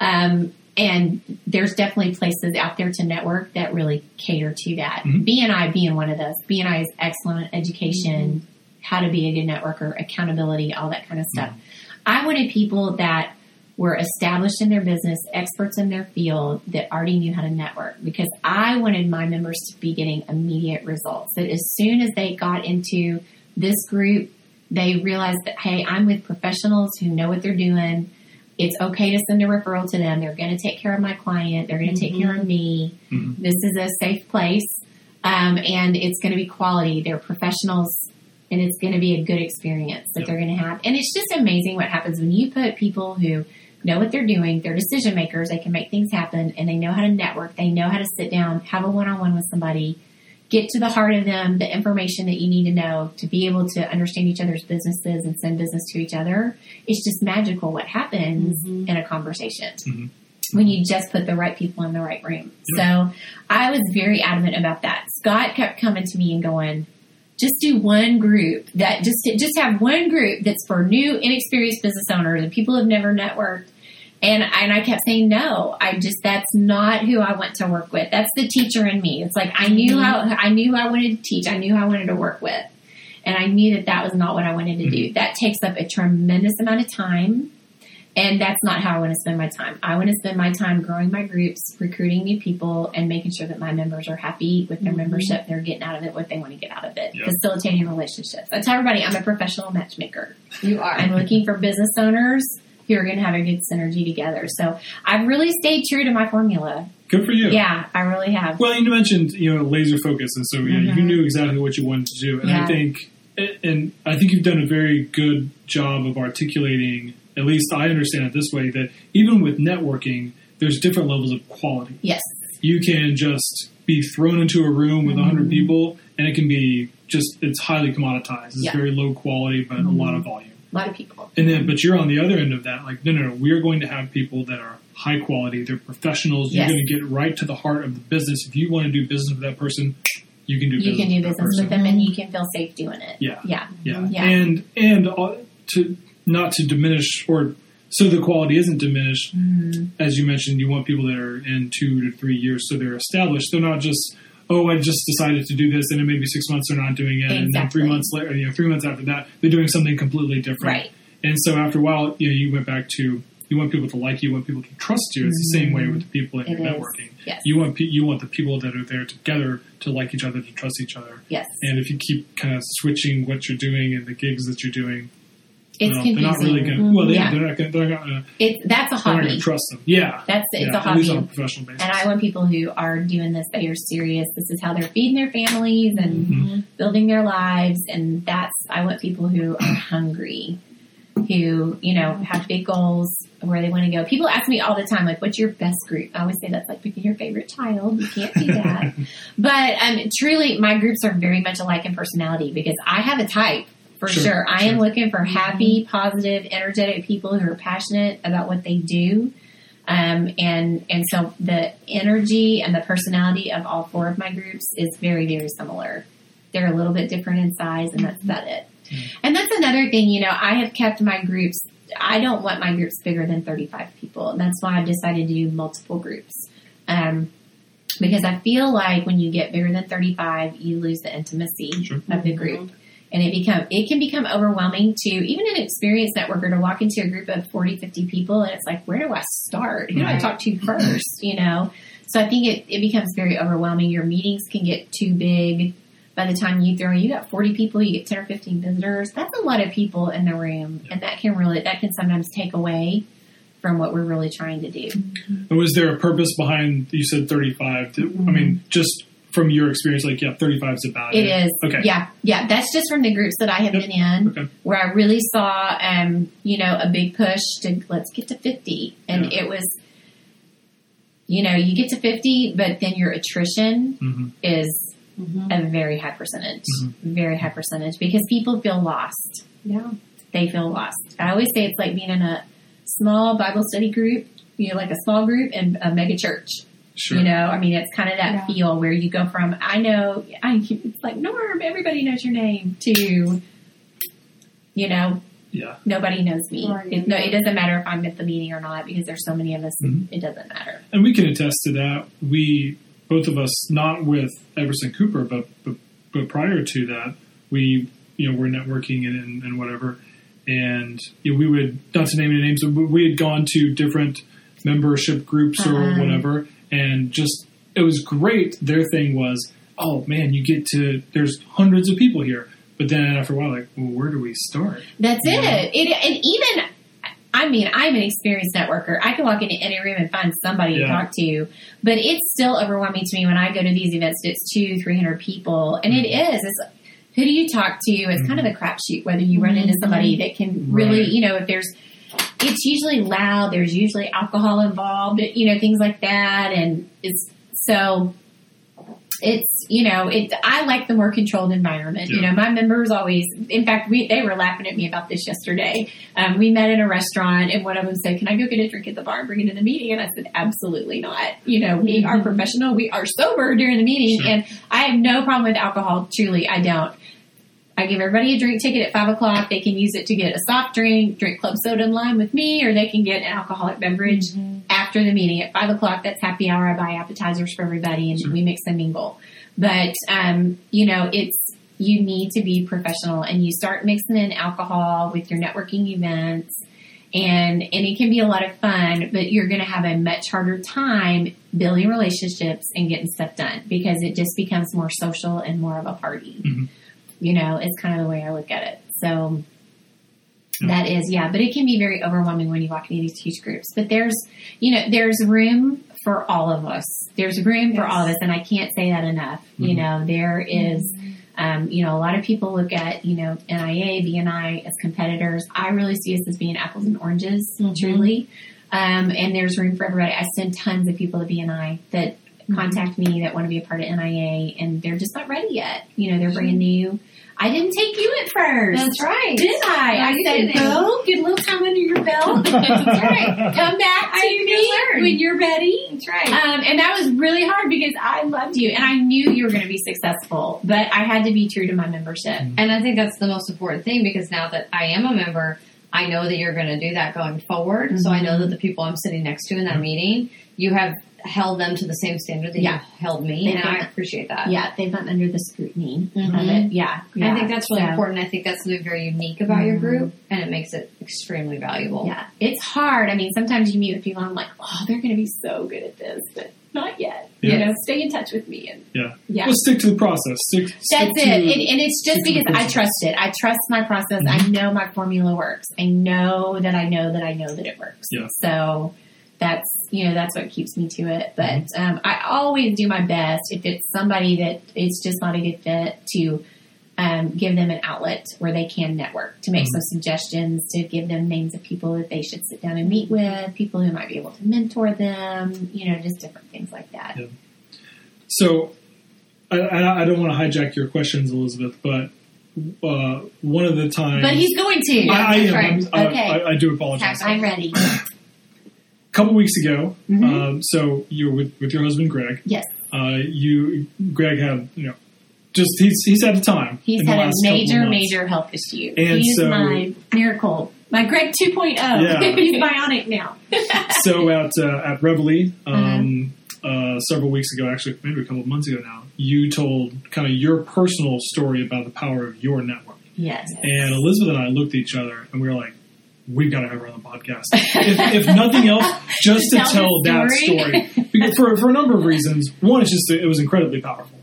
Speaker 4: Um, and there's definitely places out there to network that really cater to that. Mm-hmm. BNI being one of those. BNI is excellent education, how to be a good networker, accountability, all that kind of stuff. I wanted people that were established in their business, experts in their field that already knew how to network because I wanted my members to be getting immediate results. That as soon as they got into this group, they realized that, hey, I'm with professionals who know what they're doing. It's okay to send a referral to them. They're going to take care of my client. They're going to take care of me. This is a safe place. Um, and it's going to be quality. They're professionals and it's going to be a good experience that
Speaker 1: Yep.
Speaker 4: they're going to have. And it's just amazing what happens when you put people who know what they're doing, they're decision makers, they can make things happen, and they know how to network, they know how to sit down, have a one on one with somebody, get to the heart of them, the information that you need to know to be able to understand each other's businesses and send business to each other. It's just magical what happens mm-hmm. in a conversation mm-hmm. when you just put the right people in the right room. So I was very adamant about that. Scott kept coming to me and going, just do one group that just just have one group that's for new inexperienced business owners and people who have never networked. And and I kept saying no. I just that's not who I want to work with. That's the teacher in me. It's like I knew mm-hmm. how I knew I wanted to teach. I knew I wanted to work with, and I knew that that was not what I wanted to mm-hmm. do. That takes up a tremendous amount of time. And that's not how I want to spend my time. I want to spend my time growing my groups, recruiting new people, and making sure that my members are happy with their membership. They're getting out of it what they want to get out of it.
Speaker 1: Yeah.
Speaker 4: Facilitating relationships. I tell everybody I'm a professional matchmaker.
Speaker 3: You are.
Speaker 4: I'm looking for business owners who are going to have a good synergy together. So I've really stayed true to my formula.
Speaker 1: Good for you.
Speaker 4: Yeah, I really have.
Speaker 1: Well, you mentioned you know laser focus, and so yeah, you
Speaker 4: Mhm.
Speaker 1: knew exactly what you wanted to do, and I think, and I think you've done a very good job of articulating. At least I understand it this way that even with networking, there's different levels of quality.
Speaker 4: Yes.
Speaker 1: You can just be thrown into a room with a
Speaker 4: Mm-hmm.
Speaker 1: 100 people, and it can be just it's highly commoditized. It's
Speaker 4: Yeah.
Speaker 1: very low quality, but a lot of volume.
Speaker 4: A lot of people.
Speaker 1: And then, but you're on the other end of that. Like, no, no, no. We're going to have people that are high quality. They're professionals.
Speaker 4: Yes.
Speaker 1: You're going to get right to the heart of the business. If you want to do business with that person, you can do.
Speaker 4: You
Speaker 1: business
Speaker 4: can do
Speaker 1: with
Speaker 4: business
Speaker 1: person.
Speaker 4: with them and you can feel safe doing it.
Speaker 1: Yeah.
Speaker 4: Yeah.
Speaker 1: Yeah.
Speaker 4: Yeah.
Speaker 1: And and uh, to not to diminish or so the quality isn't diminished.
Speaker 4: Mm-hmm.
Speaker 1: As you mentioned, you want people that are in two to three years, so they're established. They're not just. Oh, I just decided to do this, and then maybe six months they're not doing it, and then three months later, you know, three months after that, they're doing something completely different.
Speaker 4: Right.
Speaker 1: And so after a while, you know, you went back to you want people to like you, you want people to trust you. It's the same way with the people that
Speaker 4: It
Speaker 1: you're
Speaker 4: is.
Speaker 1: networking.
Speaker 4: Yes.
Speaker 1: You want pe- you want the people that are there together to like each other, to trust each other.
Speaker 4: Yes.
Speaker 1: And if you keep kind of switching what you're doing and the gigs that you're doing,
Speaker 4: It's confusing.
Speaker 1: they're not really going. to Well, yeah,
Speaker 4: Yeah.
Speaker 1: they're not going. They're not going
Speaker 4: It, that's a
Speaker 1: to
Speaker 4: hobby.
Speaker 1: trust them. Yeah,
Speaker 4: That's it's
Speaker 1: yeah,
Speaker 4: a
Speaker 1: At least
Speaker 4: hobby.
Speaker 1: on a professional basis.
Speaker 4: And I want people who are doing this, they are serious. This is how they're feeding their families and
Speaker 1: Mm-hmm.
Speaker 4: building their lives. And that's, I want people who are hungry, who, you know, have big goals where they want to go. People ask me all the time, like, what's your best group? I always say that's like picking your favorite child. You can't do that. but um, truly, my groups are very much alike in personality because I have a type. For
Speaker 1: Sure,
Speaker 4: sure. I am looking for happy, positive, energetic people who are passionate about what they do. Um, and and so the energy and the personality of all four of my groups is very very similar. They're a little bit different in size, and that's about it. And that's another thing. You know, I have kept my groups. I don't want my groups bigger than thirty five people, and that's why I've decided to do multiple groups. Um, because I feel like when you get bigger than thirty five, you lose the intimacy
Speaker 1: Sure.
Speaker 4: of the group and it become it can become overwhelming to even an experienced networker to walk into a group of 40 50 people and it's like where do i start? Who do i talk to first you know? So i think it, it becomes very overwhelming. Your meetings can get too big. By the time you throw you got 40 people you get 10 or 15 visitors that's a lot of people in the room and that can really that can sometimes take away from what we're really trying to do.
Speaker 1: And was there a purpose behind? You said 35. Did- I mean, mm-hmm. just from your experience, like yeah, 35 is about
Speaker 4: It is.
Speaker 1: Okay.
Speaker 4: Yeah. Yeah. That's just from the groups that I have
Speaker 1: Yep.
Speaker 4: been in
Speaker 1: Okay.
Speaker 4: where I really saw, um, you know, a big push to let's get to 50. And
Speaker 1: Yeah.
Speaker 4: it was, you know, you get to 50, but then your attrition
Speaker 1: hmm
Speaker 4: is a very high percentage,
Speaker 1: Mhm.
Speaker 4: very high percentage because people feel lost.
Speaker 3: Yeah.
Speaker 4: They feel lost. I always say it's like being in a small Bible study group, you know, like a small group and a mega church.
Speaker 1: Sure.
Speaker 4: You know, I mean, it's kind of that
Speaker 3: Yeah.
Speaker 4: feel where you go from, I know, I, it's like, Norm, everybody knows your name, to, you know,
Speaker 1: Yeah.
Speaker 4: nobody knows me.
Speaker 3: Right.
Speaker 4: It, no, it doesn't matter if I'm at the meeting or not because there's so many of us,
Speaker 1: Mhm.
Speaker 4: it doesn't matter.
Speaker 1: And we can attest to that. We, both of us, not with Everson Cooper, but but, but prior to that, we you know were networking and, and, and whatever, and you know, we would not to name any names, but we had gone to different membership groups or
Speaker 4: Uh-huh.
Speaker 1: whatever, and just it was great. Their thing was, oh man, you get to there's hundreds of people here, but then after a while, like, well, where do we start?
Speaker 4: That's
Speaker 1: Yeah.
Speaker 4: it. it. And even, I mean, I'm an experienced networker. I can walk into any room and find somebody to talk to, but it's still overwhelming to me when I go to these events. It's two, three hundred people, and it
Speaker 1: Mm-hmm.
Speaker 4: is. It's who do you talk to? It's kind of a crapshoot whether you run into somebody that can really,
Speaker 1: Right.
Speaker 4: you know, if there's. It's usually loud. There's usually alcohol involved, you know, things like that, and it's so it's you know it i like the more controlled environment you know my members always in fact we they were laughing at me about this yesterday. Um, we met in a restaurant and one of them said can i go get a drink at the bar and bring it to the meeting? And i said absolutely not. You know we are professional we are sober during the meeting
Speaker 1: Sure.
Speaker 4: and i have no problem with alcohol truly i don't I give everybody a drink ticket at five o'clock. They can use it to get a soft drink, drink club soda and lime with me, or they can get an alcoholic beverage after the meeting at five o'clock. That's happy hour. I buy appetizers for everybody, and
Speaker 1: Sure.
Speaker 4: we mix and mingle. But um, you know, it's you need to be professional, and you start mixing in alcohol with your networking events, and and it can be a lot of fun. But you're going to have a much harder time building relationships and getting stuff done because it just becomes more social and more of a party.
Speaker 1: Mhm.
Speaker 4: You know, it's kind of the way I look at it. So. That is, yeah, but it can be very overwhelming when you walk into these huge groups. But there's, you know, there's room for all of us. There's room for all of us, and I can't say that enough. You
Speaker 1: Mhm.
Speaker 4: know, there is, um, you know, a lot of people look at, you know, NIA, BNI as competitors. I really see us as being apples and oranges,
Speaker 3: Mhm.
Speaker 4: truly. Um, and there's room for everybody. I send tons of people to BNI that contact me that want to be a part of NIA, and they're just not ready yet. You know, they're brand new. I didn't take you at first.
Speaker 3: That's right.
Speaker 4: Did I?
Speaker 3: No,
Speaker 4: I
Speaker 3: you
Speaker 4: said,
Speaker 3: didn't.
Speaker 4: go, get a little time under your belt. That's right. Come back to
Speaker 3: need to
Speaker 4: me
Speaker 3: learn.
Speaker 4: when you're ready.
Speaker 3: That's right.
Speaker 4: Um, and that was really hard because I loved you and I knew you were going to be successful, but I had to be true to my membership. Mm-hmm.
Speaker 3: And I think that's the most important thing because now that I am a member, I know that you're going to do that going forward. So I mm-hmm. know that the people I'm sitting next to in that mm-hmm. meeting, you have held them to the same standard that
Speaker 4: Yeah.
Speaker 3: you've held me,
Speaker 4: They've
Speaker 3: and
Speaker 4: done
Speaker 3: I appreciate that.
Speaker 4: Yeah, they've been under the scrutiny of
Speaker 3: Mhm.
Speaker 4: it. Yeah,
Speaker 3: I think that's really
Speaker 4: So,
Speaker 3: important. I think that's something very unique about your
Speaker 4: Mhm.
Speaker 3: group, and it makes it extremely valuable.
Speaker 4: Yeah, it's hard. I mean, sometimes you meet with people and I'm like, oh, they're going to be so good at this, but not yet.
Speaker 1: Yeah.
Speaker 4: You know, stay in touch with me. And
Speaker 1: Yeah.
Speaker 4: yeah.
Speaker 1: Well, stick to the process. Stick. stick
Speaker 4: That's
Speaker 1: to,
Speaker 4: it. And, and it's just
Speaker 1: stick to the
Speaker 4: because I trust it. I trust my process. I know my formula works. I know that I know that I know that it works.
Speaker 1: Yeah.
Speaker 4: So that's, you know, that's what keeps me to it. But
Speaker 1: Mm-hmm.
Speaker 4: um, I always do my best if it's somebody that it's just not a good fit to um, give them an outlet where they can network, to make
Speaker 1: Mhm.
Speaker 4: some suggestions, to give them names of people that they should sit down and meet with, people who might be able to mentor them, you know, just different things like that.
Speaker 1: Yeah. So, I, I, I don't want to hijack your questions, Elizabeth, but uh, one of the times.
Speaker 4: But he's going to.
Speaker 1: I, I am.
Speaker 3: right.
Speaker 1: Uh,
Speaker 4: Okay.
Speaker 1: I, I do apologize.
Speaker 4: I'm ready.
Speaker 1: A couple weeks ago,
Speaker 4: Mhm.
Speaker 1: um, so you were with, with your husband Greg.
Speaker 4: Yes.
Speaker 1: Uh, you Greg had you know just he's he's had a time.
Speaker 4: He's had a major, major health issue.
Speaker 1: And
Speaker 4: He's
Speaker 1: so-
Speaker 4: my miracle, my Greg 2.0.
Speaker 1: Yeah.
Speaker 4: He's bionic now.
Speaker 1: so at uh, at Reveille um,
Speaker 4: Uh-huh.
Speaker 1: uh, several weeks ago, actually maybe a couple of months ago now, you told kind of your personal story about the power of your network.
Speaker 4: Yes.
Speaker 1: And Elizabeth and I looked at each other and we were like, "We've got to have her on the podcast, if, if nothing else, just to
Speaker 4: Tell
Speaker 1: tell
Speaker 4: the
Speaker 1: that
Speaker 4: story.
Speaker 1: story." Because for for a number of reasons. One, it's just it was incredibly powerful,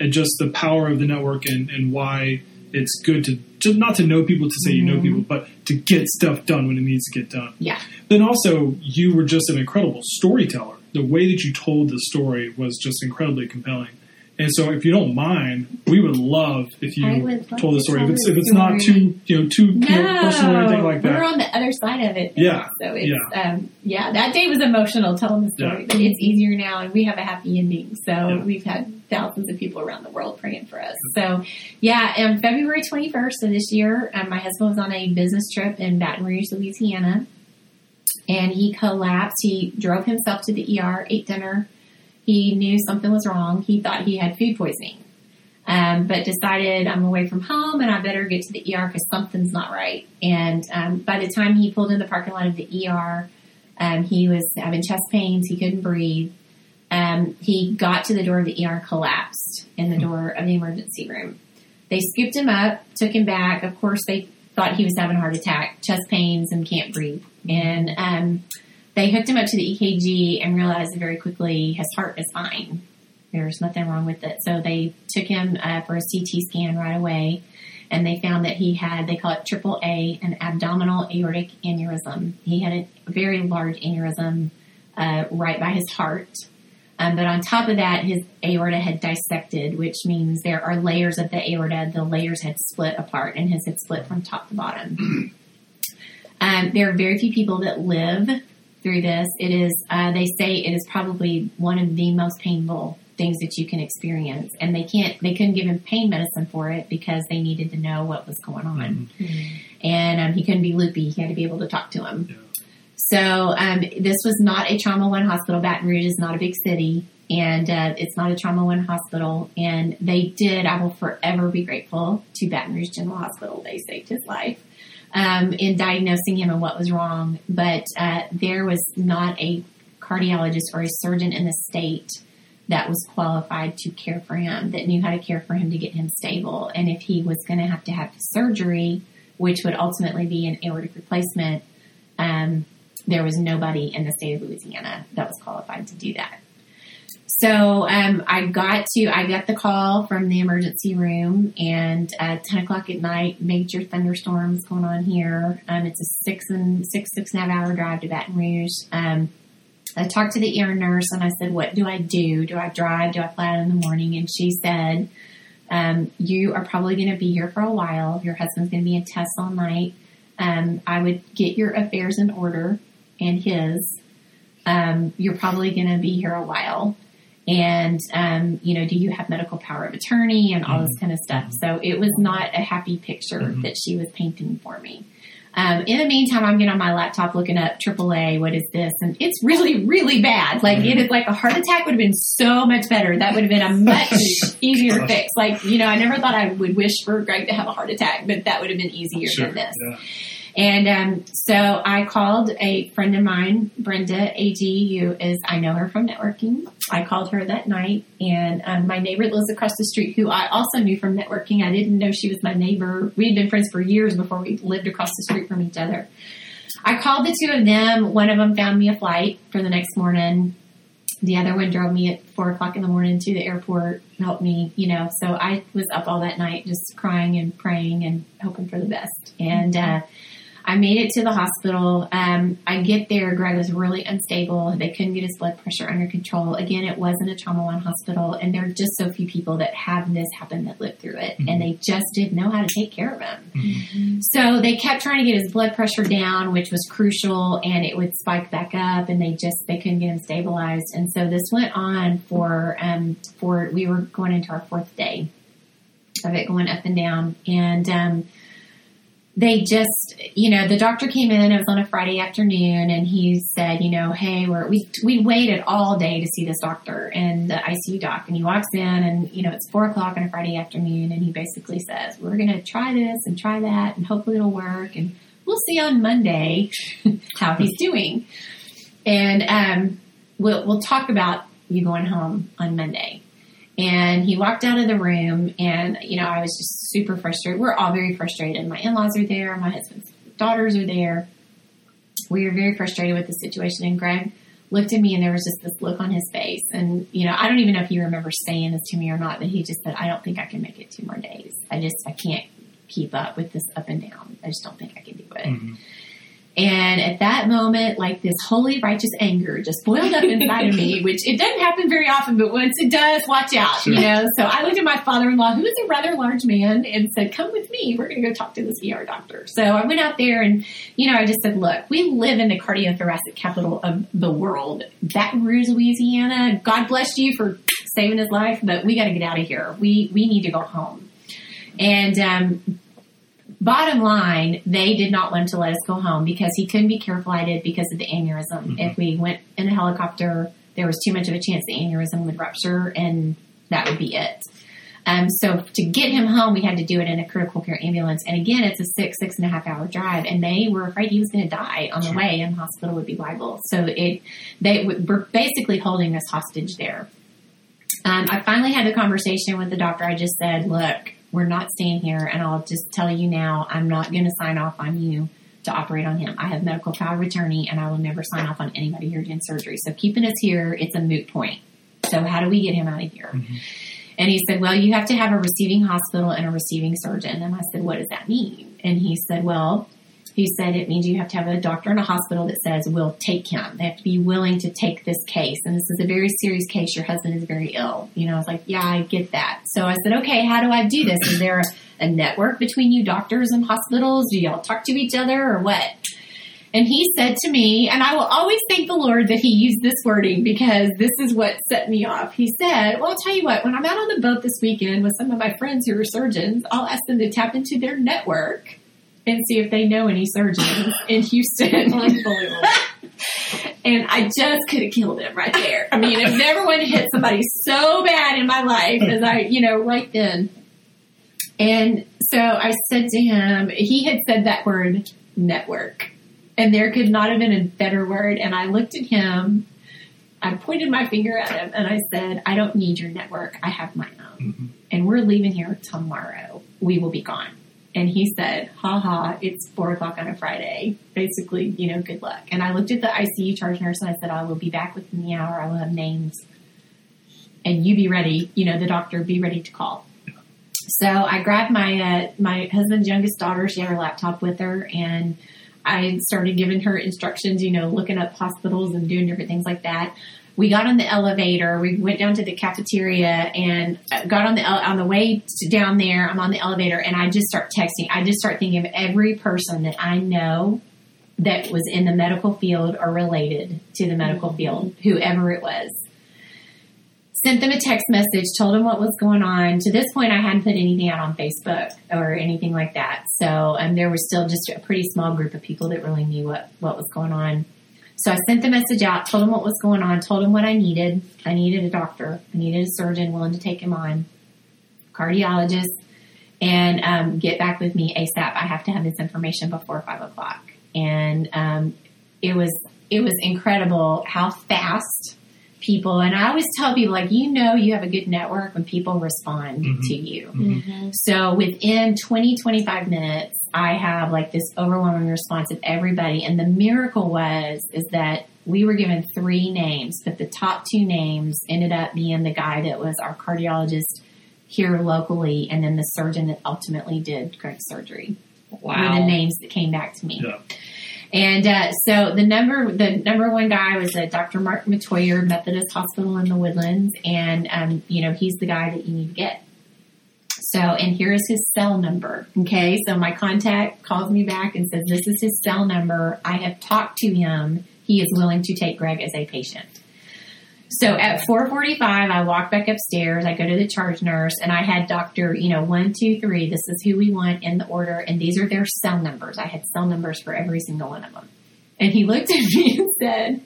Speaker 1: and just the power of the network and and why it's good to just not to know people to say you know
Speaker 4: Mm-hmm.
Speaker 1: people, but to get stuff done when it needs to get done.
Speaker 4: Yeah.
Speaker 1: Then also, you were just an incredible storyteller. The way that you told the story was just incredibly compelling. And so, if you don't mind, we would love if you
Speaker 4: love
Speaker 1: told the
Speaker 4: to
Speaker 1: story. If it's if it's not too you know too you know, personal or anything like that.
Speaker 4: we're on the other side of it.
Speaker 1: Yeah.
Speaker 4: So it's, yeah. Um, yeah, that day was emotional telling the story,
Speaker 1: Yeah.
Speaker 4: but it's easier now and we have a happy ending. So
Speaker 1: Yeah.
Speaker 4: we've had thousands of people around the world praying for us. So, yeah, on February 21st of this year, um, my husband was on a business trip in Baton Rouge, Louisiana, and he collapsed. He drove himself to the ER, ate dinner. He knew something was wrong. He thought he had food poisoning. Um, but decided I'm away from home and I better get to the ER because something's not right. And um, by the time he pulled in the parking lot of the ER, um, he was having chest pains. He couldn't breathe. Um, he got to the door of the ER, collapsed in the door of the emergency room. They scooped him up, took him back. Of course, they thought he was having a heart attack, chest pains, and can't breathe. And um, they hooked him up to the EKG and realized very quickly his heart is fine. There's nothing wrong with it. So they took him uh, for a CT scan right away, and they found that he had, they call it triple A, an abdominal aortic aneurysm. He had a very large aneurysm uh, right by his heart. Um, but on top of that, his aorta had dissected, which means there are layers of the aorta. The layers had split apart, and his had split from top to bottom. um, there are very few people that live through this. It is, uh, they say, it is probably one of the most painful things that you can experience, and they can't, they couldn't give him pain medicine for it because they needed to know what was going on, and um, he couldn't be loopy. He had to be able to talk to him.
Speaker 1: Yeah.
Speaker 4: So um, this was not a trauma one hospital. Baton Rouge is not a big city, and uh, it's not a trauma one hospital. And they did. I will forever be grateful to Baton Rouge General Hospital. They saved his life um, in diagnosing him and what was wrong. But uh, there was not a cardiologist or a surgeon in the state that was qualified to care for him, that knew how to care for him to get him stable. And if he was going to have to have surgery, which would ultimately be an aortic replacement, um, there was nobody in the state of Louisiana that was qualified to do that. So um, I got to I got the call from the emergency room, and at ten o'clock at night, major thunderstorms going on here. Um, it's a six and six six and a half hour drive to Baton Rouge. Um, I talked to the ER nurse and I said, "What do I do? Do I drive? Do I fly out in the morning?" And she said, um, "You are probably going to be here for a while. Your husband's going to be in tests all night. Um, I would get your affairs in order and his. Um, you're probably going to be here a while." And, um, you know, do you have medical power of attorney and all this kind of stuff? So it was not a happy picture that she was painting for me. Um, in the meantime, I'm getting on my laptop looking up AAA. What is this? And it's really, really bad. Like it is like a heart attack would have been so much better. That would have been a much easier fix. Like you know, I never thought I would wish for Greg to have a heart attack, but that would have been easier
Speaker 1: Sure.
Speaker 4: than this.
Speaker 1: Yeah.
Speaker 4: And um, so I called a friend of mine, Brenda AG, who is, I know her from networking. I called her that night, and um, my neighbor lives across the street, who I also knew from networking. I didn't know she was my neighbor. We had been friends for years before we lived across the street from each other. I called the two of them. One of them found me a flight for the next morning. The other one drove me at four o'clock in the morning to the airport, helped me, you know. So I was up all that night just crying and praying and hoping for the best. And uh, I made it to the hospital. Um, I get there. Greg was really unstable. They couldn't get his blood pressure under control. Again, it wasn't a trauma one hospital, and there are just so few people that have this happen that live through it, and they just didn't know how to take care of him. So they kept trying to get his blood pressure down, which was crucial, and it would spike back up, and they just they couldn't get him stabilized. And so this went on for um, for we were going into our fourth day of it going up and down, and um, they just, you know, the doctor came in. It was on a Friday afternoon, and he said, you know, hey, we're, we we waited all day to see this doctor and the ICU doc. And he walks in, and you know, it's four o'clock on a Friday afternoon, and he basically says, we're going to try this and try that, and hopefully it'll work, and we'll see on Monday how he's doing, and um, we'll we'll talk about you going home on Monday. And he walked out of the room, and you know, I was just super frustrated. We're all very frustrated. My in laws are there, my husband's daughters are there. We were very frustrated with the situation. And Greg looked at me, and there was just this look on his face. And you know, I don't even know if he remembers saying this to me or not, but he just said, "I don't think I can make it two more days. I just I can't keep up with this up and down. I just don't think I can do it."
Speaker 1: Mhm.
Speaker 4: And at that moment, like this holy righteous anger just boiled up inside of me, which it doesn't happen very often, but once it does, watch out, you know? So I looked at my father-in-law, who is a rather large man, and said, come with me. We're going to go talk to this ER doctor. So I went out there and, you know, I just said, look, we live in the cardiothoracic capital of the world, Baton Rouge, Louisiana. God bless you for saving his life, but we got to get out of here. We we need to go home. And um, bottom line, they did not want to let us go home because he couldn't be care flighted because of the aneurysm. If we went in a helicopter, there was too much of a chance the aneurysm would rupture, and that would be it. Um, so to get him home, we had to do it in a critical care ambulance. And again, it's a six, six and a half hour drive, and they were afraid he was going to die on the way, and the hospital would be liable. So it, they were basically holding us hostage there. Um, I finally had the conversation with the doctor. I just said, "Look, we're not staying here, and I'll just tell you now, I'm not going to sign off on you." To operate on him, I have medical power of attorney, and I will never sign off on anybody here doing surgery. So keeping us here, it's a moot point. So how do we get him out of here? Mm-hmm. And he said, Well, you have to have a receiving hospital and a receiving surgeon. And I said, What does that mean? And he said, Well, he said it means you have to have a doctor in a hospital that says we'll take him. They have to be willing to take this case. And this is a very serious case. Your husband is very ill. You know, I was like, Yeah, I get that. So I said, Okay, how do I do this? Is there a, a network between you doctors and hospitals? Do y'all talk to each other or what? And he said to me, and I will always thank the Lord that he used this wording because this is what set me off. He said, Well, I'll tell you what, when I'm out on the boat this weekend with some of my friends who are surgeons, I'll ask them to tap into their network and see if they know any surgeons in Houston.
Speaker 3: Unbelievable.
Speaker 4: and I just could have killed him right there. I mean, I've never wanted to hit somebody so bad in my life as I, you know, right then. And so I said to him, he had said that word network. And there could not have been a better word. And I looked at him, I pointed my finger at him, and I said, I don't need your network. I have my own. Mm-hmm. And we're leaving here tomorrow. We will be gone. And he said, ha ha, it's four o'clock on a Friday. Basically, you know, good luck. And I looked at the ICU charge nurse and I said, I will be back within the hour. I will have names. And you be ready, you know, the doctor be ready to call. So I grabbed my uh, my husband's youngest daughter. She had her laptop with her, and I started giving her instructions. You know, looking up hospitals and doing different things like that. We got on the elevator. We went down to the cafeteria and uh, got on the on the way to down there. I'm on the elevator, and I just start texting. I just start thinking of every person that I know that was in the medical field or related to the medical field, whoever it was sent them a text message, told them what was going on. To this point, I hadn't put anything out on Facebook or anything like that. So, um, there was still just a pretty small group of people that really knew what, what was going on. So I sent the message out, told him what was going on, told him what I needed. I needed a doctor. I needed a surgeon willing to take him on, cardiologist, and um, get back with me ASAP. I have to have this information before five o'clock. And um, it was it was incredible how fast people and I always tell people like you know you have a good network when people respond mm-hmm. to you. Mm-hmm. So within 20 25 minutes I have like this overwhelming response of everybody and the miracle was is that we were given three names but the top two names ended up being the guy that was our cardiologist here locally and then the surgeon that ultimately did Greg's surgery were the names that came back to me.
Speaker 1: Yeah.
Speaker 4: And uh, so the number the number one guy was uh, Dr. Mark Matoyer, Methodist Hospital in the Woodlands, and um, you know he's the guy that you need to get. So, and here is his cell number. Okay, so my contact calls me back and says this is his cell number. I have talked to him. He is willing to take Greg as a patient. So at 4:45, I walk back upstairs. I go to the charge nurse, and I had Doctor, you know, one, two, three. This is who we want in the order, and these are their cell numbers. I had cell numbers for every single one of them. And he looked at me and said,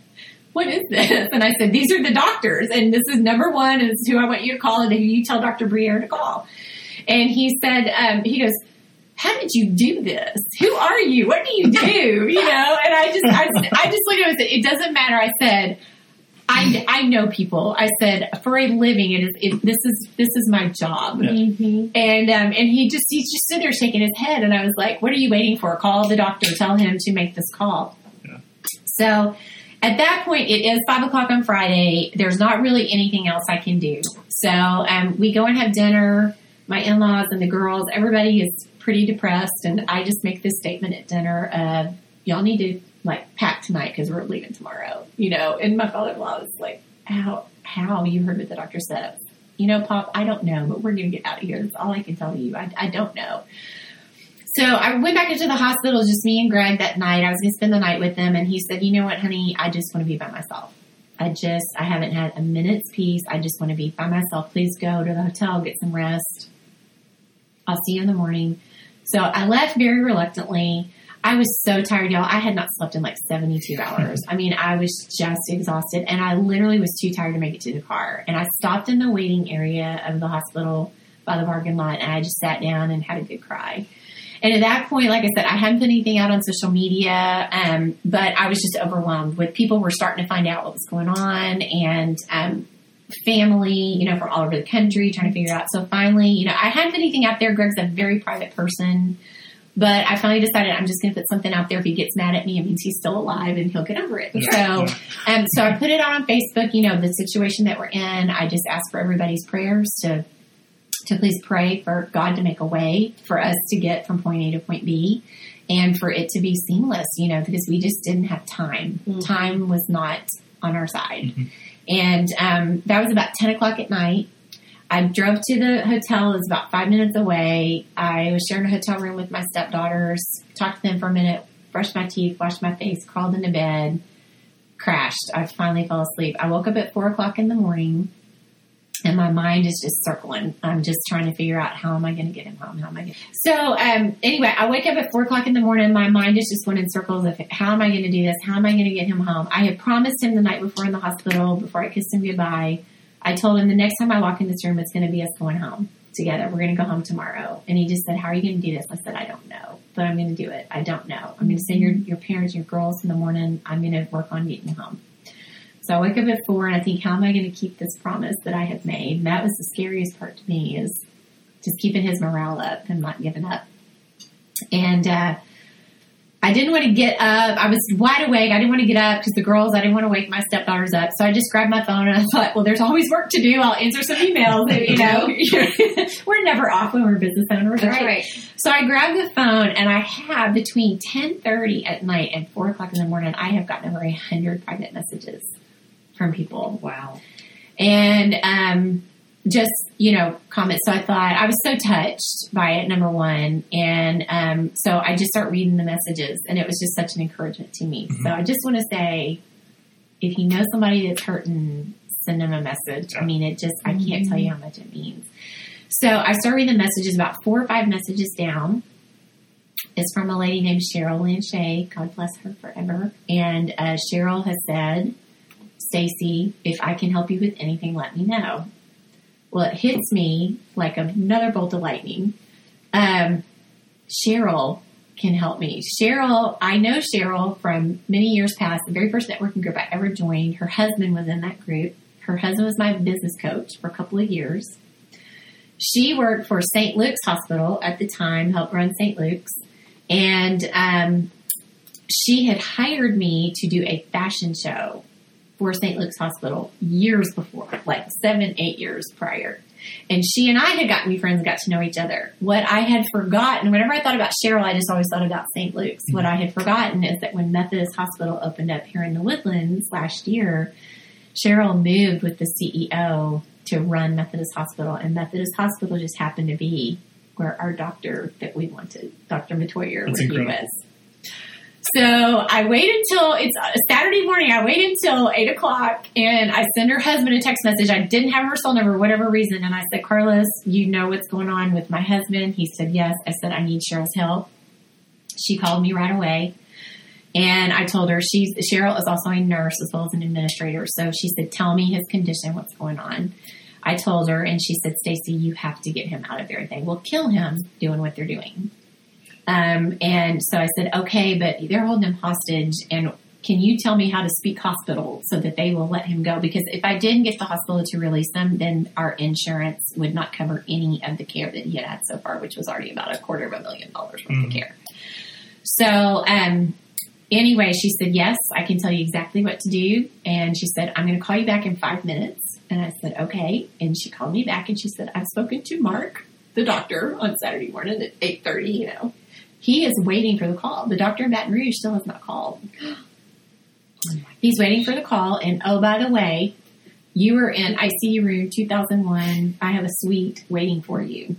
Speaker 4: "What is this?" And I said, "These are the doctors, and this is number one is who I want you to call, and who you tell Doctor Briere to call." And he said, um, "He goes." How did you do this? Who are you? What do you do? You know, and I just, I, I just looked at him and said, "It doesn't matter." I said, I, I know people. I said for a living, it is it, this is this is my job.
Speaker 1: Yeah.
Speaker 4: And um, and he just he's just sitting there shaking his head, and I was like, "What are you waiting for? Call the doctor. Tell him to make this call."
Speaker 1: Yeah.
Speaker 4: So at that point, it is five o'clock on Friday. There's not really anything else I can do. So um, we go and have dinner. My in laws and the girls, everybody is pretty depressed, and I just make this statement at dinner of y'all need to like pack tonight because we're leaving tomorrow. You know, and my father-in-law was like, "How? How? You heard what the doctor said?" You know, Pop, I don't know, but we're going to get out of here. That's all I can tell you. I, I don't know. So I went back into the hospital, just me and Greg that night. I was going to spend the night with him, and he said, "You know what, honey? I just want to be by myself." I just, I haven't had a minute's peace. I just want to be by myself. Please go to the hotel, get some rest. I'll see you in the morning. So I left very reluctantly. I was so tired, y'all. I had not slept in like 72 hours. I mean, I was just exhausted and I literally was too tired to make it to the car. And I stopped in the waiting area of the hospital by the parking lot and I just sat down and had a good cry. And at that point, like I said, I hadn't put anything out on social media, um, but I was just overwhelmed with people were starting to find out what was going on and um, family, you know, from all over the country trying to figure out. So finally, you know, I hadn't put anything out there. Greg's a very private person. But I finally decided I'm just going to put something out there. If he gets mad at me, it means he's still alive and he'll get over it. So, um, so I put it out on Facebook. You know, the situation that we're in. I just ask for everybody's prayers to to please pray for God to make a way for us to get from point A to point B and for it to be seamless, you know, because we just didn't have time. Mm-hmm. Time was not on our side. Mm-hmm. And um, that was about 10 o'clock at night. I drove to the hotel. It was about five minutes away. I was sharing a hotel room with my stepdaughters, talked to them for a minute, brushed my teeth, washed my face, crawled into bed, crashed. I finally fell asleep. I woke up at four o'clock in the morning and my mind is just circling. I'm just trying to figure out how am I going to get him home? How am I Gonna... So um, anyway, I wake up at four o'clock in the morning. My mind is just going in circles of how am I going to do this? How am I going to get him home? I had promised him the night before in the hospital, before I kissed him goodbye. I told him the next time I walk in this room, it's going to be us going home together. We're going to go home tomorrow. And he just said, "How are you going to do this?" I said, "I don't know, but I'm going to do it. I don't know. I'm going to send your your parents, your girls in the morning. I'm going to work on getting home." So I wake up at four and I think, how am I going to keep this promise that I have made? And that was the scariest part to me is just keeping his morale up and not giving up. And, uh, I didn't want to get up. I was wide awake. I didn't want to get up because the girls, I didn't want to wake my stepdaughters up. So I just grabbed my phone and I thought, well, there's always work to do. I'll answer some emails. And, you know, we're never off when we're business owners, right? right? So I grabbed the phone and I have between 1030 at night and four o'clock in the morning, I have gotten over a hundred private messages from people.
Speaker 3: Wow.
Speaker 4: And um, just, you know, comments. So I thought I was so touched by it, number one. And um, so I just start reading the messages, and it was just such an encouragement to me. Mm-hmm. So I just want to say if you know somebody that's hurting, send them a message. I mean, it just, I can't mm-hmm. tell you how much it means. So I start reading the messages, about four or five messages down. It's from a lady named Cheryl Lynn Shea. God bless her forever. And uh, Cheryl has said, Stacy, if I can help you with anything, let me know. Well, it hits me like another bolt of lightning. Um, Cheryl can help me. Cheryl, I know Cheryl from many years past, the very first networking group I ever joined. Her husband was in that group. Her husband was my business coach for a couple of years. She worked for St. Luke's Hospital at the time, helped run St. Luke's. And um, she had hired me to do a fashion show for St. Luke's Hospital years before, like seven, eight years prior. And she and I had gotten to be friends, got to know each other. What I had forgotten, whenever I thought about Cheryl, I just always thought about St. Luke's. Mm-hmm. What I had forgotten is that when Methodist Hospital opened up here in the Woodlands last year, Cheryl moved with the CEO to run Methodist Hospital, and Methodist Hospital just happened to be where our doctor that we wanted, Dr. Matoyer, where he was. So I wait until it's Saturday morning. I wait until eight o'clock and I send her husband a text message. I didn't have her cell number, whatever reason. And I said, Carlos, you know what's going on with my husband? He said, yes. I said, I need Cheryl's help. She called me right away. And I told her she's Cheryl is also a nurse as well as an administrator. So she said, "Tell me his condition, what's going on." I told her, and she said, "Stacy, you have to get him out of there. They will kill him doing what they're doing." Um, and so I said, okay, but they're holding him hostage and can you tell me how to speak hospital so that they will let him go? Because if I didn't get the hospital to release him, then our insurance would not cover any of the care that he had had so far, which was already about a quarter of a million dollars worth mm. of care. So, um, anyway, she said, yes, I can tell you exactly what to do. And she said, I'm going to call you back in five minutes. And I said, okay. And she called me back and she said, I've spoken to Mark, the doctor, on Saturday morning at 8.30, you know. He is waiting for the call. The doctor in Baton Rouge still has not called. He's waiting for the call. And oh, by the way, you were in ICU room 2001. I have a suite waiting for you.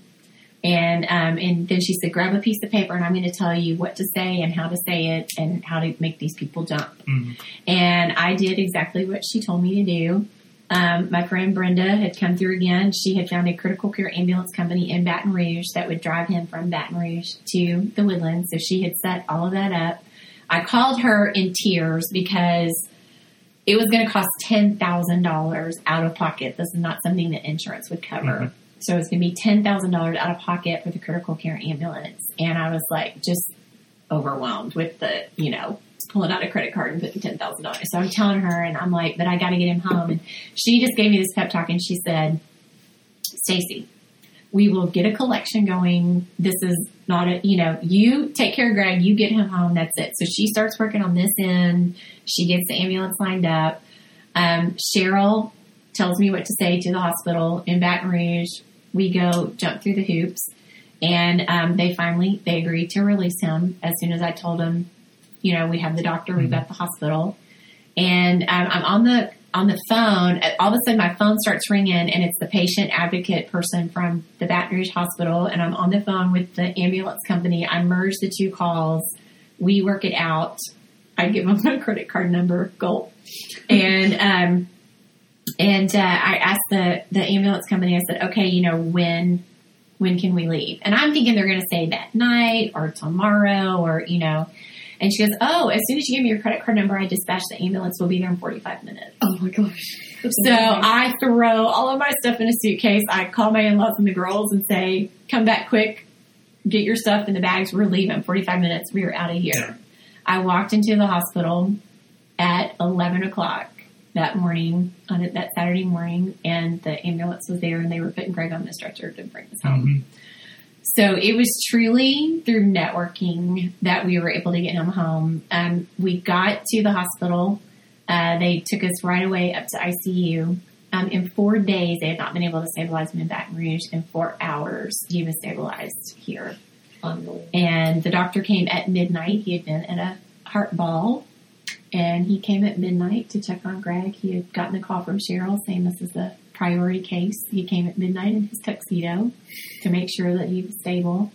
Speaker 4: And um, and then she said, grab a piece of paper, and I'm going to tell you what to say and how to say it and how to make these people jump.
Speaker 1: Mhm.
Speaker 4: And I did exactly what she told me to do. Um, my friend Brenda had come through again. She had found a critical care ambulance company in Baton Rouge that would drive him from Baton Rouge to the Woodlands. So she had set all of that up. I called her in tears because it was going to cost ten thousand dollars out of pocket. This is not something that insurance would cover. So it's going to be ten thousand dollars out of pocket for the critical care ambulance, and I was like just overwhelmed with the you know pulling out a credit card and putting ten thousand dollars. So I'm telling her, and I'm like, but I got to get him home. And she just gave me this pep talk, and she said, Stacy, we will get a collection going. This is not a, you know, you take care of Greg, you get him home, that's it. So she starts working on this end. She gets the ambulance lined up. Um, Cheryl tells me what to say to the hospital in Baton Rouge. We go jump through the hoops, and um, they finally they agreed to release him as soon as I told them, you know, we have the doctor, we've got the hospital, and um, I'm on the on the phone. All of a sudden, my phone starts ringing, and it's the patient advocate person from the Baton Rouge Hospital, and I'm on the phone with the ambulance company. I merge the two calls. We work it out. I give them my credit card number, gulp, and um, and uh, I asked the the ambulance company. I said, okay, you know when when can we leave? And I'm thinking they're going to say that night or tomorrow or you know. And she goes, oh, as soon as you give me your credit card number, I dispatch the ambulance. We'll be there in 45 minutes.
Speaker 3: Oh my gosh.
Speaker 4: So I throw all of my stuff in a suitcase. I call my in-laws and the girls and say, come back quick. Get your stuff in the bags. We're leaving. 45 minutes. We are out of here. I walked into the hospital at 11 o'clock that morning, on that Saturday morning, and the ambulance was there and they were putting Greg on the stretcher to bring us home.
Speaker 1: Mhm.
Speaker 4: So it was truly through networking that we were able to get him home. Um, we got to the hospital. Uh, they took us right away up to ICU. Um, in four days, they had not been able to stabilize him in Baton Rouge. In four hours, he was stabilized here. And the doctor came at midnight. He had been at a heart ball. And he came at midnight to check on Greg. He had gotten a call from Cheryl saying this is a priority case. He came at midnight in his tuxedo to make sure that he was stable.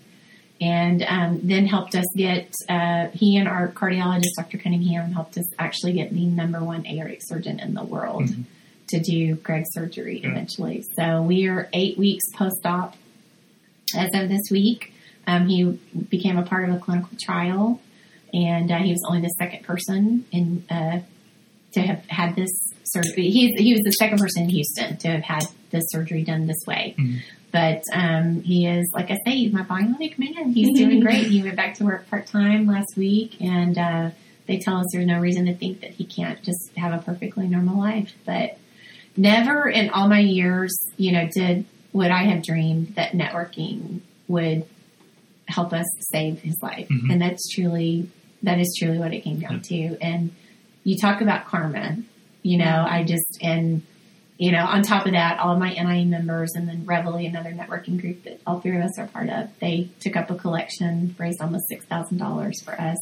Speaker 4: And um, then helped us get, uh, he and our cardiologist, Dr. Cunningham, helped us actually get the number one aortic surgeon in the world
Speaker 1: Mhm.
Speaker 4: to do Greg's surgery
Speaker 1: Yeah.
Speaker 4: eventually. So we are eight weeks post op as of this week. Um, he became a part of a clinical trial, and uh, he was only the second person in uh, to have had this surgery. He, he was the second person in Houston to have had this surgery done this way.
Speaker 1: Mhm.
Speaker 4: But um, he is, like I say, he's my bionic man. He's doing great. He went back to work part time last week, and uh, they tell us there's no reason to think that he can't just have a perfectly normal life. But never in all my years, you know, did would I have dreamed that networking would help us save his life.
Speaker 1: Mhm.
Speaker 4: And that's truly that is truly what it came down to. And you talk about karma, you know, I just and you know, on top of that, all of my BNI members and then Reveille, another networking group that all three of us are part of, they took up a collection, raised almost six thousand dollars for us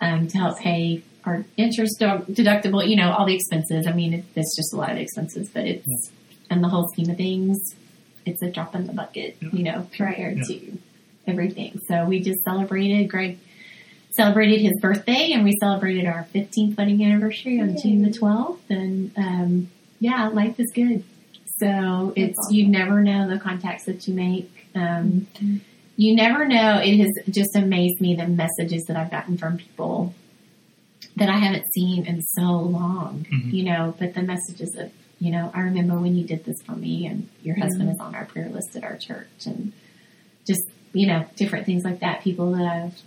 Speaker 4: um, to help pay our interest deductible, you know, all the expenses. I mean, it, it's just a lot of expenses, but it's in the whole scheme of things, it's a drop in the bucket, you know, compared
Speaker 1: Yeah.
Speaker 4: to everything. So we just celebrated. Greg celebrated his birthday, and we celebrated our 15th wedding anniversary on June the 12th. And um, yeah, life is good. So it's you never know the contacts that you make. Um, You never know. It has just amazed me the messages that I've gotten from people that I haven't seen in so long.
Speaker 1: Mhm.
Speaker 4: You know, but the messages of you know, I remember when you did this for me, and your husband is on our prayer list at our church, and just you know, different things like that. People that I've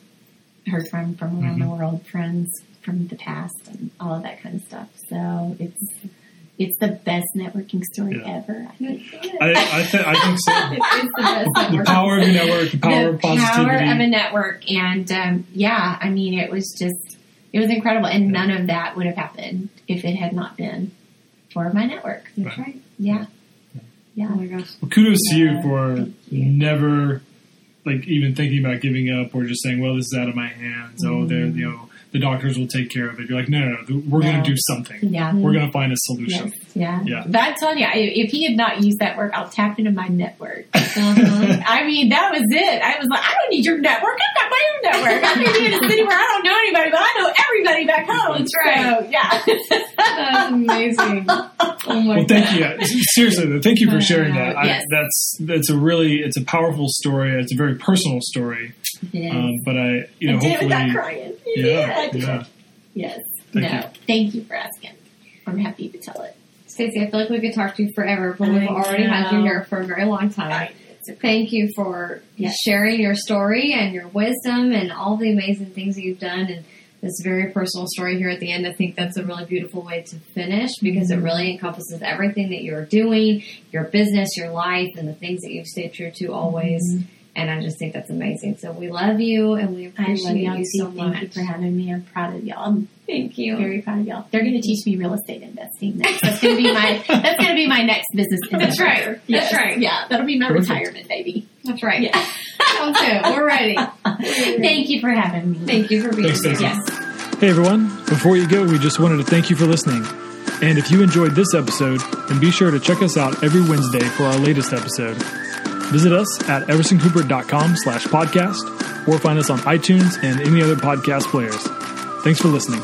Speaker 4: heard from from around the world, friends from the past, and all of that kind of stuff. So it's it's the best networking story
Speaker 1: Yeah.
Speaker 4: ever. I think.
Speaker 1: I, I, th- I think so.
Speaker 4: it's the best
Speaker 1: The power of a network, the power of
Speaker 4: the power
Speaker 1: positivity.
Speaker 4: of a network. And um, yeah, I mean, it was just, it was incredible. And none of that would have happened if it had not been for my network.
Speaker 3: That's right.
Speaker 4: Yeah.
Speaker 3: Oh
Speaker 4: Yeah.
Speaker 3: my gosh.
Speaker 1: Well, kudos to you for
Speaker 4: you.
Speaker 1: never like even thinking about giving up or just saying, "Well, this is out of my hands." Oh, they're you know the doctors will take care of it. You're like, no, no, no we're going to do something.
Speaker 4: Yeah.
Speaker 1: We're going to find a solution.
Speaker 4: Yes, yeah.
Speaker 1: Yeah.
Speaker 4: But I told you, if he had not used that work, I'll tap into my network.
Speaker 3: Uh-huh.
Speaker 4: I mean, that was it. I was like, I don't need your network. I've got my own network. I may be in a city where I don't know anybody, but I know everybody back home.
Speaker 3: That's right.
Speaker 4: So, yeah.
Speaker 3: That's amazing. Oh my
Speaker 1: Well, thank you. Seriously, though, thank you for sharing that. I, that's that's a really it's a powerful story. It's a very personal story.
Speaker 4: Yes.
Speaker 1: Um, but I, you know,
Speaker 4: I did it without
Speaker 1: hopefully,
Speaker 4: crying.
Speaker 1: yeah,
Speaker 4: I did.
Speaker 1: yeah.
Speaker 4: Yes.
Speaker 1: Thank
Speaker 4: no.
Speaker 1: you.
Speaker 4: Thank you for asking. I'm happy to tell it.
Speaker 3: Stacy, I feel like we could talk to you forever, but
Speaker 4: I
Speaker 3: we've already had you here for a very long time. So thank you for
Speaker 4: Yes.
Speaker 3: sharing your story and your wisdom and all the amazing things that you've done and this very personal story here at the end. I think that's a really beautiful way to finish because it really encompasses everything that you're doing, your business, your life, and the things that you've stayed true to always. And I just think that's amazing. So we love you and we
Speaker 4: I
Speaker 3: appreciate
Speaker 4: love y'all
Speaker 3: you
Speaker 4: too.
Speaker 3: so
Speaker 4: Thank
Speaker 3: much.
Speaker 4: you for having me. I'm proud of y'all.
Speaker 3: Thank you.
Speaker 4: very proud of y'all. They're going to teach me real estate investing next. That's going to be my that's going to be my next business.
Speaker 3: That's
Speaker 4: endeavor.
Speaker 3: right. That's right.
Speaker 4: Yeah, that'll be my
Speaker 1: Perfect.
Speaker 4: retirement, baby.
Speaker 3: That's right.
Speaker 4: Yeah.
Speaker 3: Sounds good. We're ready.
Speaker 4: Thank you for having me.
Speaker 3: Thank you for being
Speaker 1: Thanks,
Speaker 3: here.
Speaker 4: Yes.
Speaker 1: Hey everyone, before you go, we just wanted to thank you for listening. And if you enjoyed this episode, then be sure to check us out every Wednesday for our latest episode. Visit us at eversoncooper.com slash podcast or find us on iTunes and any other podcast players. Thanks for listening.